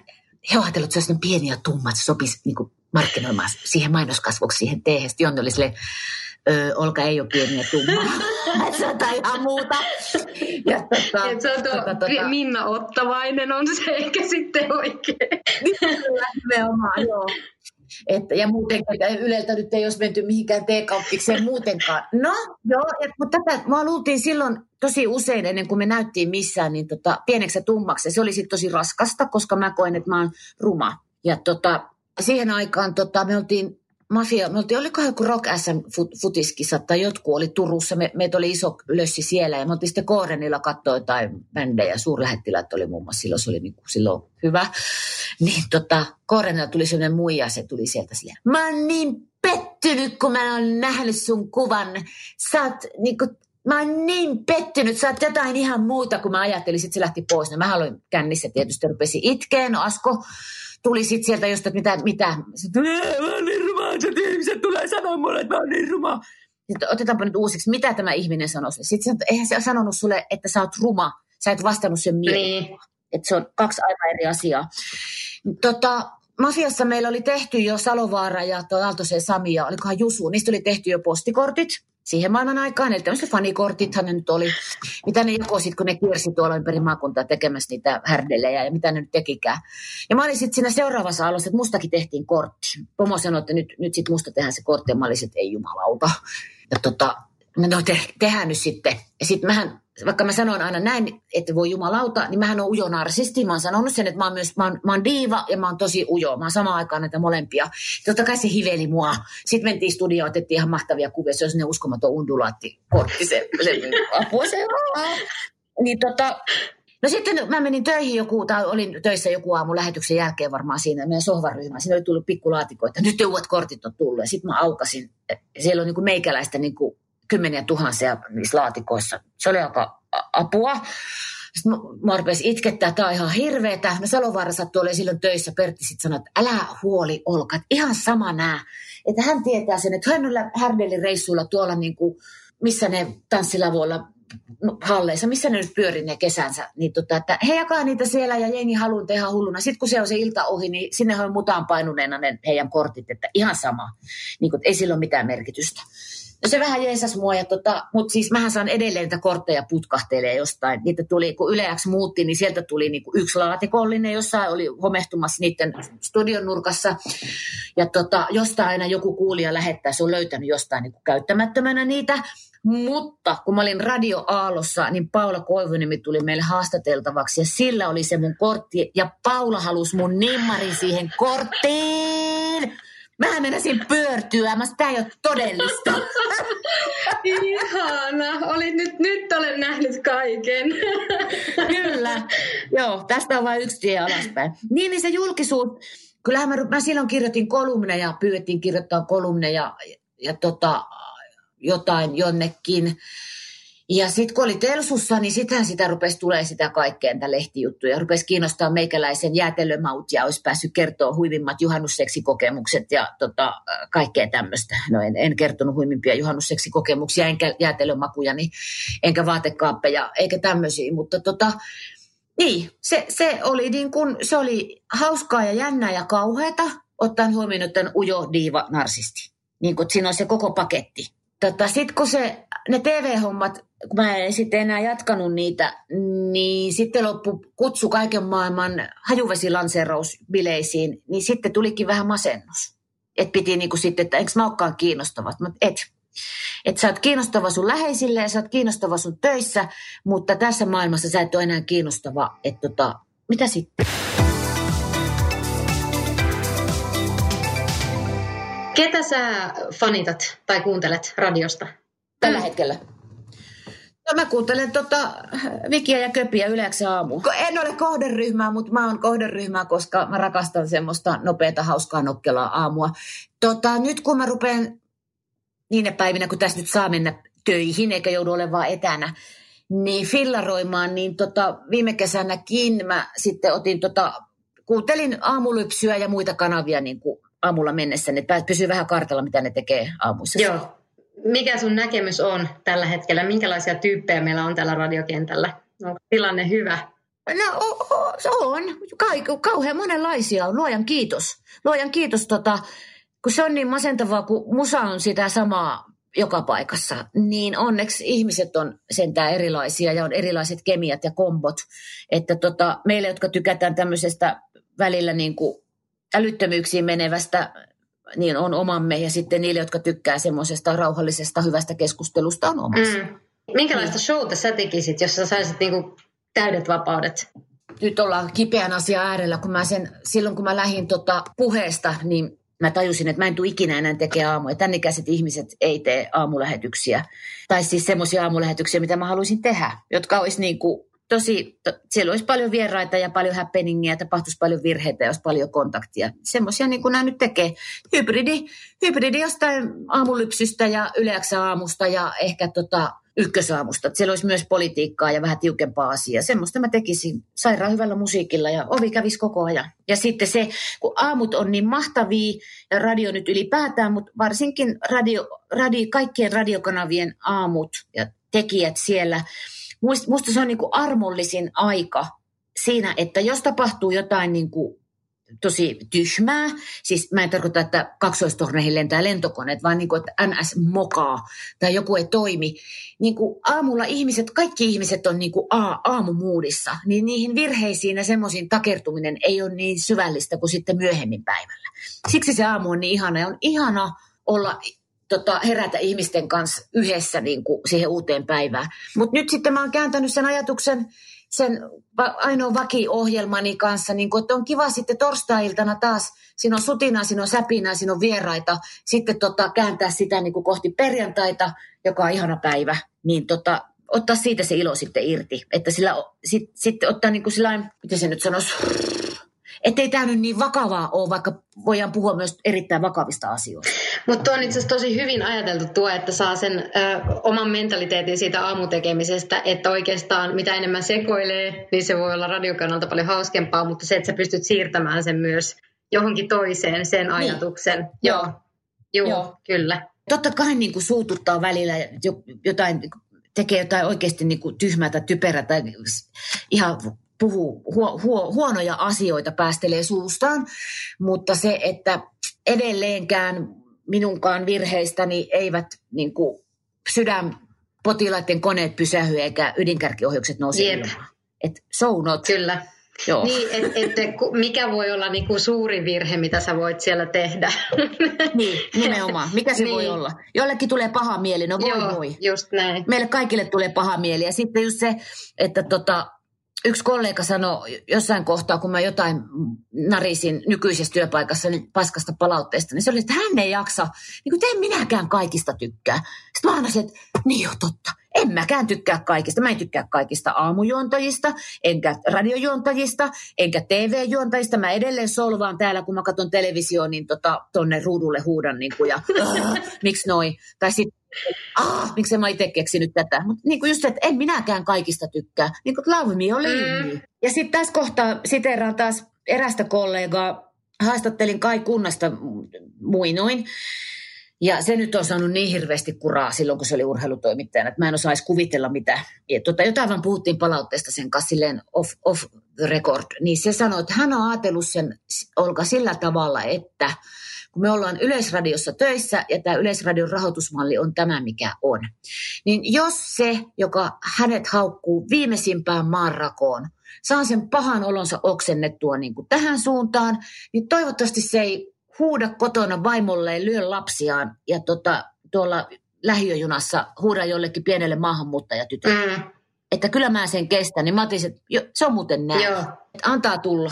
he ajatellut, että se olisi niin pieni ja tumma, että se sopisi niin kuin markkinoimaan siihen mainoskasvoksi siihen teehen. Sitten Jonni oli silleen, öö, Olka ei ole pieni ja tumma. se on ihan muuta. Ja tota, Et se on tuo tota, tota, Minna Ottavainen on se ehkä sitten oikein. Kyllä, nimenomaan, (laughs) joo. Että, ja muuten että Yleltä nyt ei olisi menty mihinkään teekauppikseen muutenkaan. No, joo, ja, mutta tätä mä luultiin silloin tosi usein ennen kuin me näyttiin missään, niin tota, pieneksi ja tummaksi. Se oli sitten tosi raskasta, koska mä koen, että mä oon ruma. Ja tota, siihen aikaan tota, me oltiin Mafia, me oltiin, olikohan joku Rock SM fut, futiskissa tai jotkut oli Turussa, me, meitä oli iso lössi siellä ja me oltiin sitten Koorenilla katsoa jotain bändejä, suurlähettiläät oli muun muassa silloin, se oli niin kuin silloin hyvä. (laughs) Niin tota, Koorenilla tuli sellainen muija, se tuli sieltä silleen, mä oon niin pettynyt, kun mä oon nähnyt sun kuvan, sä oot niin kuin, Mä oon niin pettynyt, sä oot jotain ihan muuta kuin mä ajattelin. Sitten se lähti pois. No mä aloin kännissä tietysti, rupesi itkeen. No Asko tuli sitten sieltä just, että mitä, mitä. Sitten, mä oon niin ruma, että ihmiset tulee sanoa mulle, että mä oon niin ruma. Sitten otetaanpa nyt uusiksi, mitä tämä ihminen sanoi. Sitten se, eihän se ole sanonut sulle, että sä oot ruma. Sä et vastannut sen mieleen. Niin. Että se on kaksi aivan eri asiaa. Tota, Mafiassa meillä oli tehty jo Salovaara ja tuo Aaltosen Sami ja olikohan Jusu. Niistä oli tehty jo postikortit siihen maailman aikaan. Eli tämmöiset fanikortithan ne nyt oli, mitä ne jakoi sit, kun ne kiersi tuolla ympäri maakuntaa tekemässä niitä härdelejä ja mitä ne nyt tekikään. Ja mä olin sitten siinä seuraavassa alussa, että mustakin tehtiin kortti. Pomo sanoi, että nyt, nyt sitten musta tehdään se kortti ja mä olisin, että ei jumalauta. Ja tota, no te, tehdään nyt sitten. Ja sitten mähän, vaikka mä sanon aina näin, että voi jumalauta, niin mähän on ujo narsisti. Mä oon sanonut sen, että mä oon myös, mä oon, mä oon diiva ja mä oon tosi ujo. Mä oon samaan aikaan näitä molempia. Totta kai se hiveli mua. Sitten mentiin studioon, otettiin ihan mahtavia kuvia. Se on sellainen uskomaton undulaatti kortti. Se, se (laughs) apua se Niin tota, No sitten mä menin töihin joku, tai olin töissä joku aamu lähetyksen jälkeen varmaan siinä meidän sohvaryhmä. Siinä oli tullut pikkulaatikoita. Nyt jo uudet kortit on tullut. Ja sitten mä aukasin. Siellä on niin kuin meikäläistä niin kuin kymmeniä tuhansia niissä laatikoissa. Se oli aika apua. Sitten mä, mä rupesin itkettää, tämä on ihan hirveetä. No Salovaara sattui olemaan silloin töissä. Pertti sitten sanoi, että älä huoli Olka, että ihan sama nää. Että hän tietää sen, että hän on Härdelin reissuilla tuolla niin kuin, missä ne tanssilavoilla no, halleissa, missä ne nyt pyörii ne kesänsä, niin tota, että he jakaa niitä siellä ja jengi haluaa tehdä hulluna. Sitten kun se on se ilta ohi, niin sinne on mutaan painuneena ne heidän kortit, että ihan sama. Niin kuin, ei sillä ole mitään merkitystä. No se vähän jeesas mua, ja tota, mutta siis mähän saan edelleen niitä kortteja putkahtelee jostain. Niitä tuli, kun Yleäksi muutti, niin sieltä tuli niinku yksi laatikollinen, jossain oli homehtumassa niiden studion nurkassa. Ja tota, jostain aina joku kuulija lähettää, se on löytänyt jostain niinku käyttämättömänä niitä. Mutta kun mä olin Radio Aallossa, niin Paula Koivuniemi tuli meille haastateltavaksi ja sillä oli se mun kortti. Ja Paula halusi mun nimmarin siihen korttiin. Mä menisin pyörtyä, mä tämä ei ole todellista. (laughs) Ihana. Olit nyt, nyt olen nähnyt kaiken. (laughs) Kyllä. Joo, tästä on vain yksi tie alaspäin. Niin, niin se julkisuus. Kyllähän mä, mä silloin kirjoitin kolumneja, pyydettiin kirjoittaa kolumneja ja, ja tota, jotain jonnekin. Ja sitten kun oli Telsussa, niin sitähän sitä rupesi tulee sitä kaikkea näitä lehtijuttuja. Rupesi kiinnostaa meikäläisen jäätelömaut ja olisi päässyt kertoa huivimmat juhannusseksikokemukset ja tota, kaikkea tämmöistä. No en, en kertonut huimimpia juhannusseksikokemuksia, enkä jäätelömakuja, niin, enkä vaatekaappeja, eikä tämmöisiä. Mutta tota, niin, se, se, oli niin kun, se oli hauskaa ja jännää ja kauheata, ottaen huomioon tämän ujo diiva narsisti. Niin kun, siinä on se koko paketti. Tota, sitten kun se, ne TV-hommat, kun mä en sitten enää jatkanut niitä, niin sitten loppu kutsu kaiken maailman hajuvesilanseerausbileisiin, niin sitten tulikin vähän masennus. Että piti niinku sitten, että enkö mä olekaan kiinnostava. Mutta et. Että sä oot kiinnostava sun läheisille ja sä oot kiinnostava sun töissä, mutta tässä maailmassa sä et ole enää kiinnostava. Että tota, mitä sitten? Ketä sä fanitat tai kuuntelet radiosta tällä hetkellä? No mä kuuntelen tota Vikiä ja Köpiä yleensä aamu. En ole kohderyhmää, mutta mä oon kohderyhmää, koska mä rakastan semmoista nopeata, hauskaa, nokkelaa aamua. Tota, nyt kun mä rupean niinä päivinä, kun tästä nyt saa mennä töihin, eikä joudu olemaan etänä, niin fillaroimaan, niin tota, viime kesänäkin mä sitten otin tota, kuuntelin aamulypsyä ja muita kanavia niin kuin aamulla mennessä, että pysyy vähän kartalla, mitä ne tekee aamuissa. Joo. Mikä sun näkemys on tällä hetkellä? Minkälaisia tyyppejä meillä on tällä radiokentällä? Onko tilanne hyvä? No se on. Ka- kauhean monenlaisia on. Luojan kiitos. Luojan kiitos, tota, kun se on niin masentavaa, kun musa on sitä samaa joka paikassa, niin onneksi ihmiset on sentään erilaisia ja on erilaiset kemiat ja kombot. Että tota, meille, jotka tykätään tämmöisestä välillä niin kuin älyttömyyksiin menevästä niin on omamme ja sitten niille, jotka tykkää semmoisesta rauhallisesta hyvästä keskustelusta on omassa. Mm. Minkälaista showta sä tekisit, jos sä saisit niinku täydet vapaudet? Nyt ollaan kipeän asian äärellä, kun mä sen, silloin kun mä lähdin tota puheesta, niin mä tajusin, että mä en tule ikinä enää tekemään aamuja. Tän ikäiset ihmiset ei tee aamulähetyksiä. Tai siis semmoisia aamulähetyksiä, mitä mä haluaisin tehdä, jotka olisi niin kuin tosi, to, siellä olisi paljon vieraita ja paljon happeningia, tapahtuisi paljon virheitä ja olisi paljon kontaktia. Semmoisia niin kuin nämä nyt tekee. Hybridi, hybridi jostain aamulypsystä ja yleensä aamusta ja ehkä tota, ykkösaamusta. Siellä olisi myös politiikkaa ja vähän tiukempaa asiaa. Semmoista mä tekisin sairaan hyvällä musiikilla ja ovi kävisi koko ajan. Ja sitten se, kun aamut on niin mahtavia ja radio nyt ylipäätään, mutta varsinkin radio, radio, kaikkien radiokanavien aamut ja tekijät siellä – Musta se on niin kuin armollisin aika siinä, että jos tapahtuu jotain niin kuin tosi tyhmää, siis mä en tarkoita, että kaksoistorneihin lentää lentokoneet, vaan niin kuin, että NS mokaa tai joku ei toimi. Niin kuin aamulla ihmiset, kaikki ihmiset on niin kuin aamumuudissa, niin niihin virheisiin ja semmoisiin takertuminen ei ole niin syvällistä kuin sitten myöhemmin päivällä. Siksi se aamu on niin ihana ja on ihana olla tota, herätä ihmisten kanssa yhdessä niin kuin siihen uuteen päivään. Mutta nyt sitten mä oon kääntänyt sen ajatuksen sen ainoa vakiohjelmani kanssa, niin kuin, että on kiva sitten torstai-iltana taas, siinä on sutinaa, siinä on säpinää, siinä on vieraita, sitten tota, kääntää sitä niin kuin kohti perjantaita, joka on ihana päivä, niin tota, ottaa siitä se ilo sitten irti. Että sillä, sit, sitten ottaa niin kuin sillain, miten se nyt sanoisi, ei tämä nyt niin vakavaa ole, vaikka voidaan puhua myös erittäin vakavista asioista. Mutta on itse asiassa tosi hyvin ajateltu tuo, että saa sen ö, oman mentaliteetin siitä aamutekemisestä, että oikeastaan mitä enemmän sekoilee, niin se voi olla radiokannalta paljon hauskempaa, mutta se, että sä pystyt siirtämään sen myös johonkin toiseen, sen niin. ajatuksen. Niin. Joo. Joo, Joo, kyllä. Totta kai niin kuin suututtaa välillä jotain, tekee jotain oikeasti niin kuin tyhmää tai typerää tai ihan puhuu huo, huo, huonoja asioita, päästelee suustaan, mutta se, että edelleenkään minunkaan virheistäni eivät niin kuin, sydänpotilaiden koneet pysähy eikä ydinkärkiohjukset nouse yep. ilmaan. Et so not. Kyllä. Joo. Niin, et, et, mikä voi olla niinku suuri virhe, mitä sä voit siellä tehdä? Niin, nimenomaan. Mikä se niin. voi olla? Jollekin tulee paha mieli, no voi Joo, voi. just näin. Meille kaikille tulee paha mieli. Ja sitten just se, että tota, yksi kollega sanoi jossain kohtaa, kun mä jotain narisin nykyisessä työpaikassa niin paskasta palautteesta, niin se oli, että hän ei jaksa, niin kuin en minäkään kaikista tykkää. Sitten mä sanoin, että niin jo totta, en mäkään tykkää kaikista. Mä en tykkää kaikista aamujuontajista, enkä radiojuontajista, enkä TV-juontajista. Mä edelleen solvaan täällä, kun mä katson televisioon, niin tota, tonne ruudulle huudan niin kuin, ja (laughs) miksi noin. Tai sitten ah, miksi mä itse keksinyt tätä. Mutta niin kuin just, että en minäkään kaikista tykkää. Niin kuin love me or leave me. Ja sitten tässä kohtaa siteeraan taas erästä kollegaa. Haastattelin Kai Kunnasta muinoin. Ja se nyt on saanut niin hirveästi kuraa silloin, kun se oli urheilutoimittajana, että mä en osaisi kuvitella mitä. Ja tota, jotain vaan puhuttiin palautteesta sen kanssa silleen off, off the record. Niin se sanoi, että hän on ajatellut sen Olka sillä tavalla, että kun me ollaan Yleisradiossa töissä ja tämä Yleisradion rahoitusmalli on tämä, mikä on. Niin jos se, joka hänet haukkuu viimeisimpään maanrakoon, saa sen pahan olonsa oksennettua niin kuin tähän suuntaan, niin toivottavasti se ei huuda kotona vaimolleen, lyö lapsiaan ja tota, tuolla lähiöjunassa huuda jollekin pienelle maahanmuuttajatytölle. Mm. Että kyllä mä sen kestän, niin mä otin, että jo, se on muuten näin. Joo. Antaa tulla.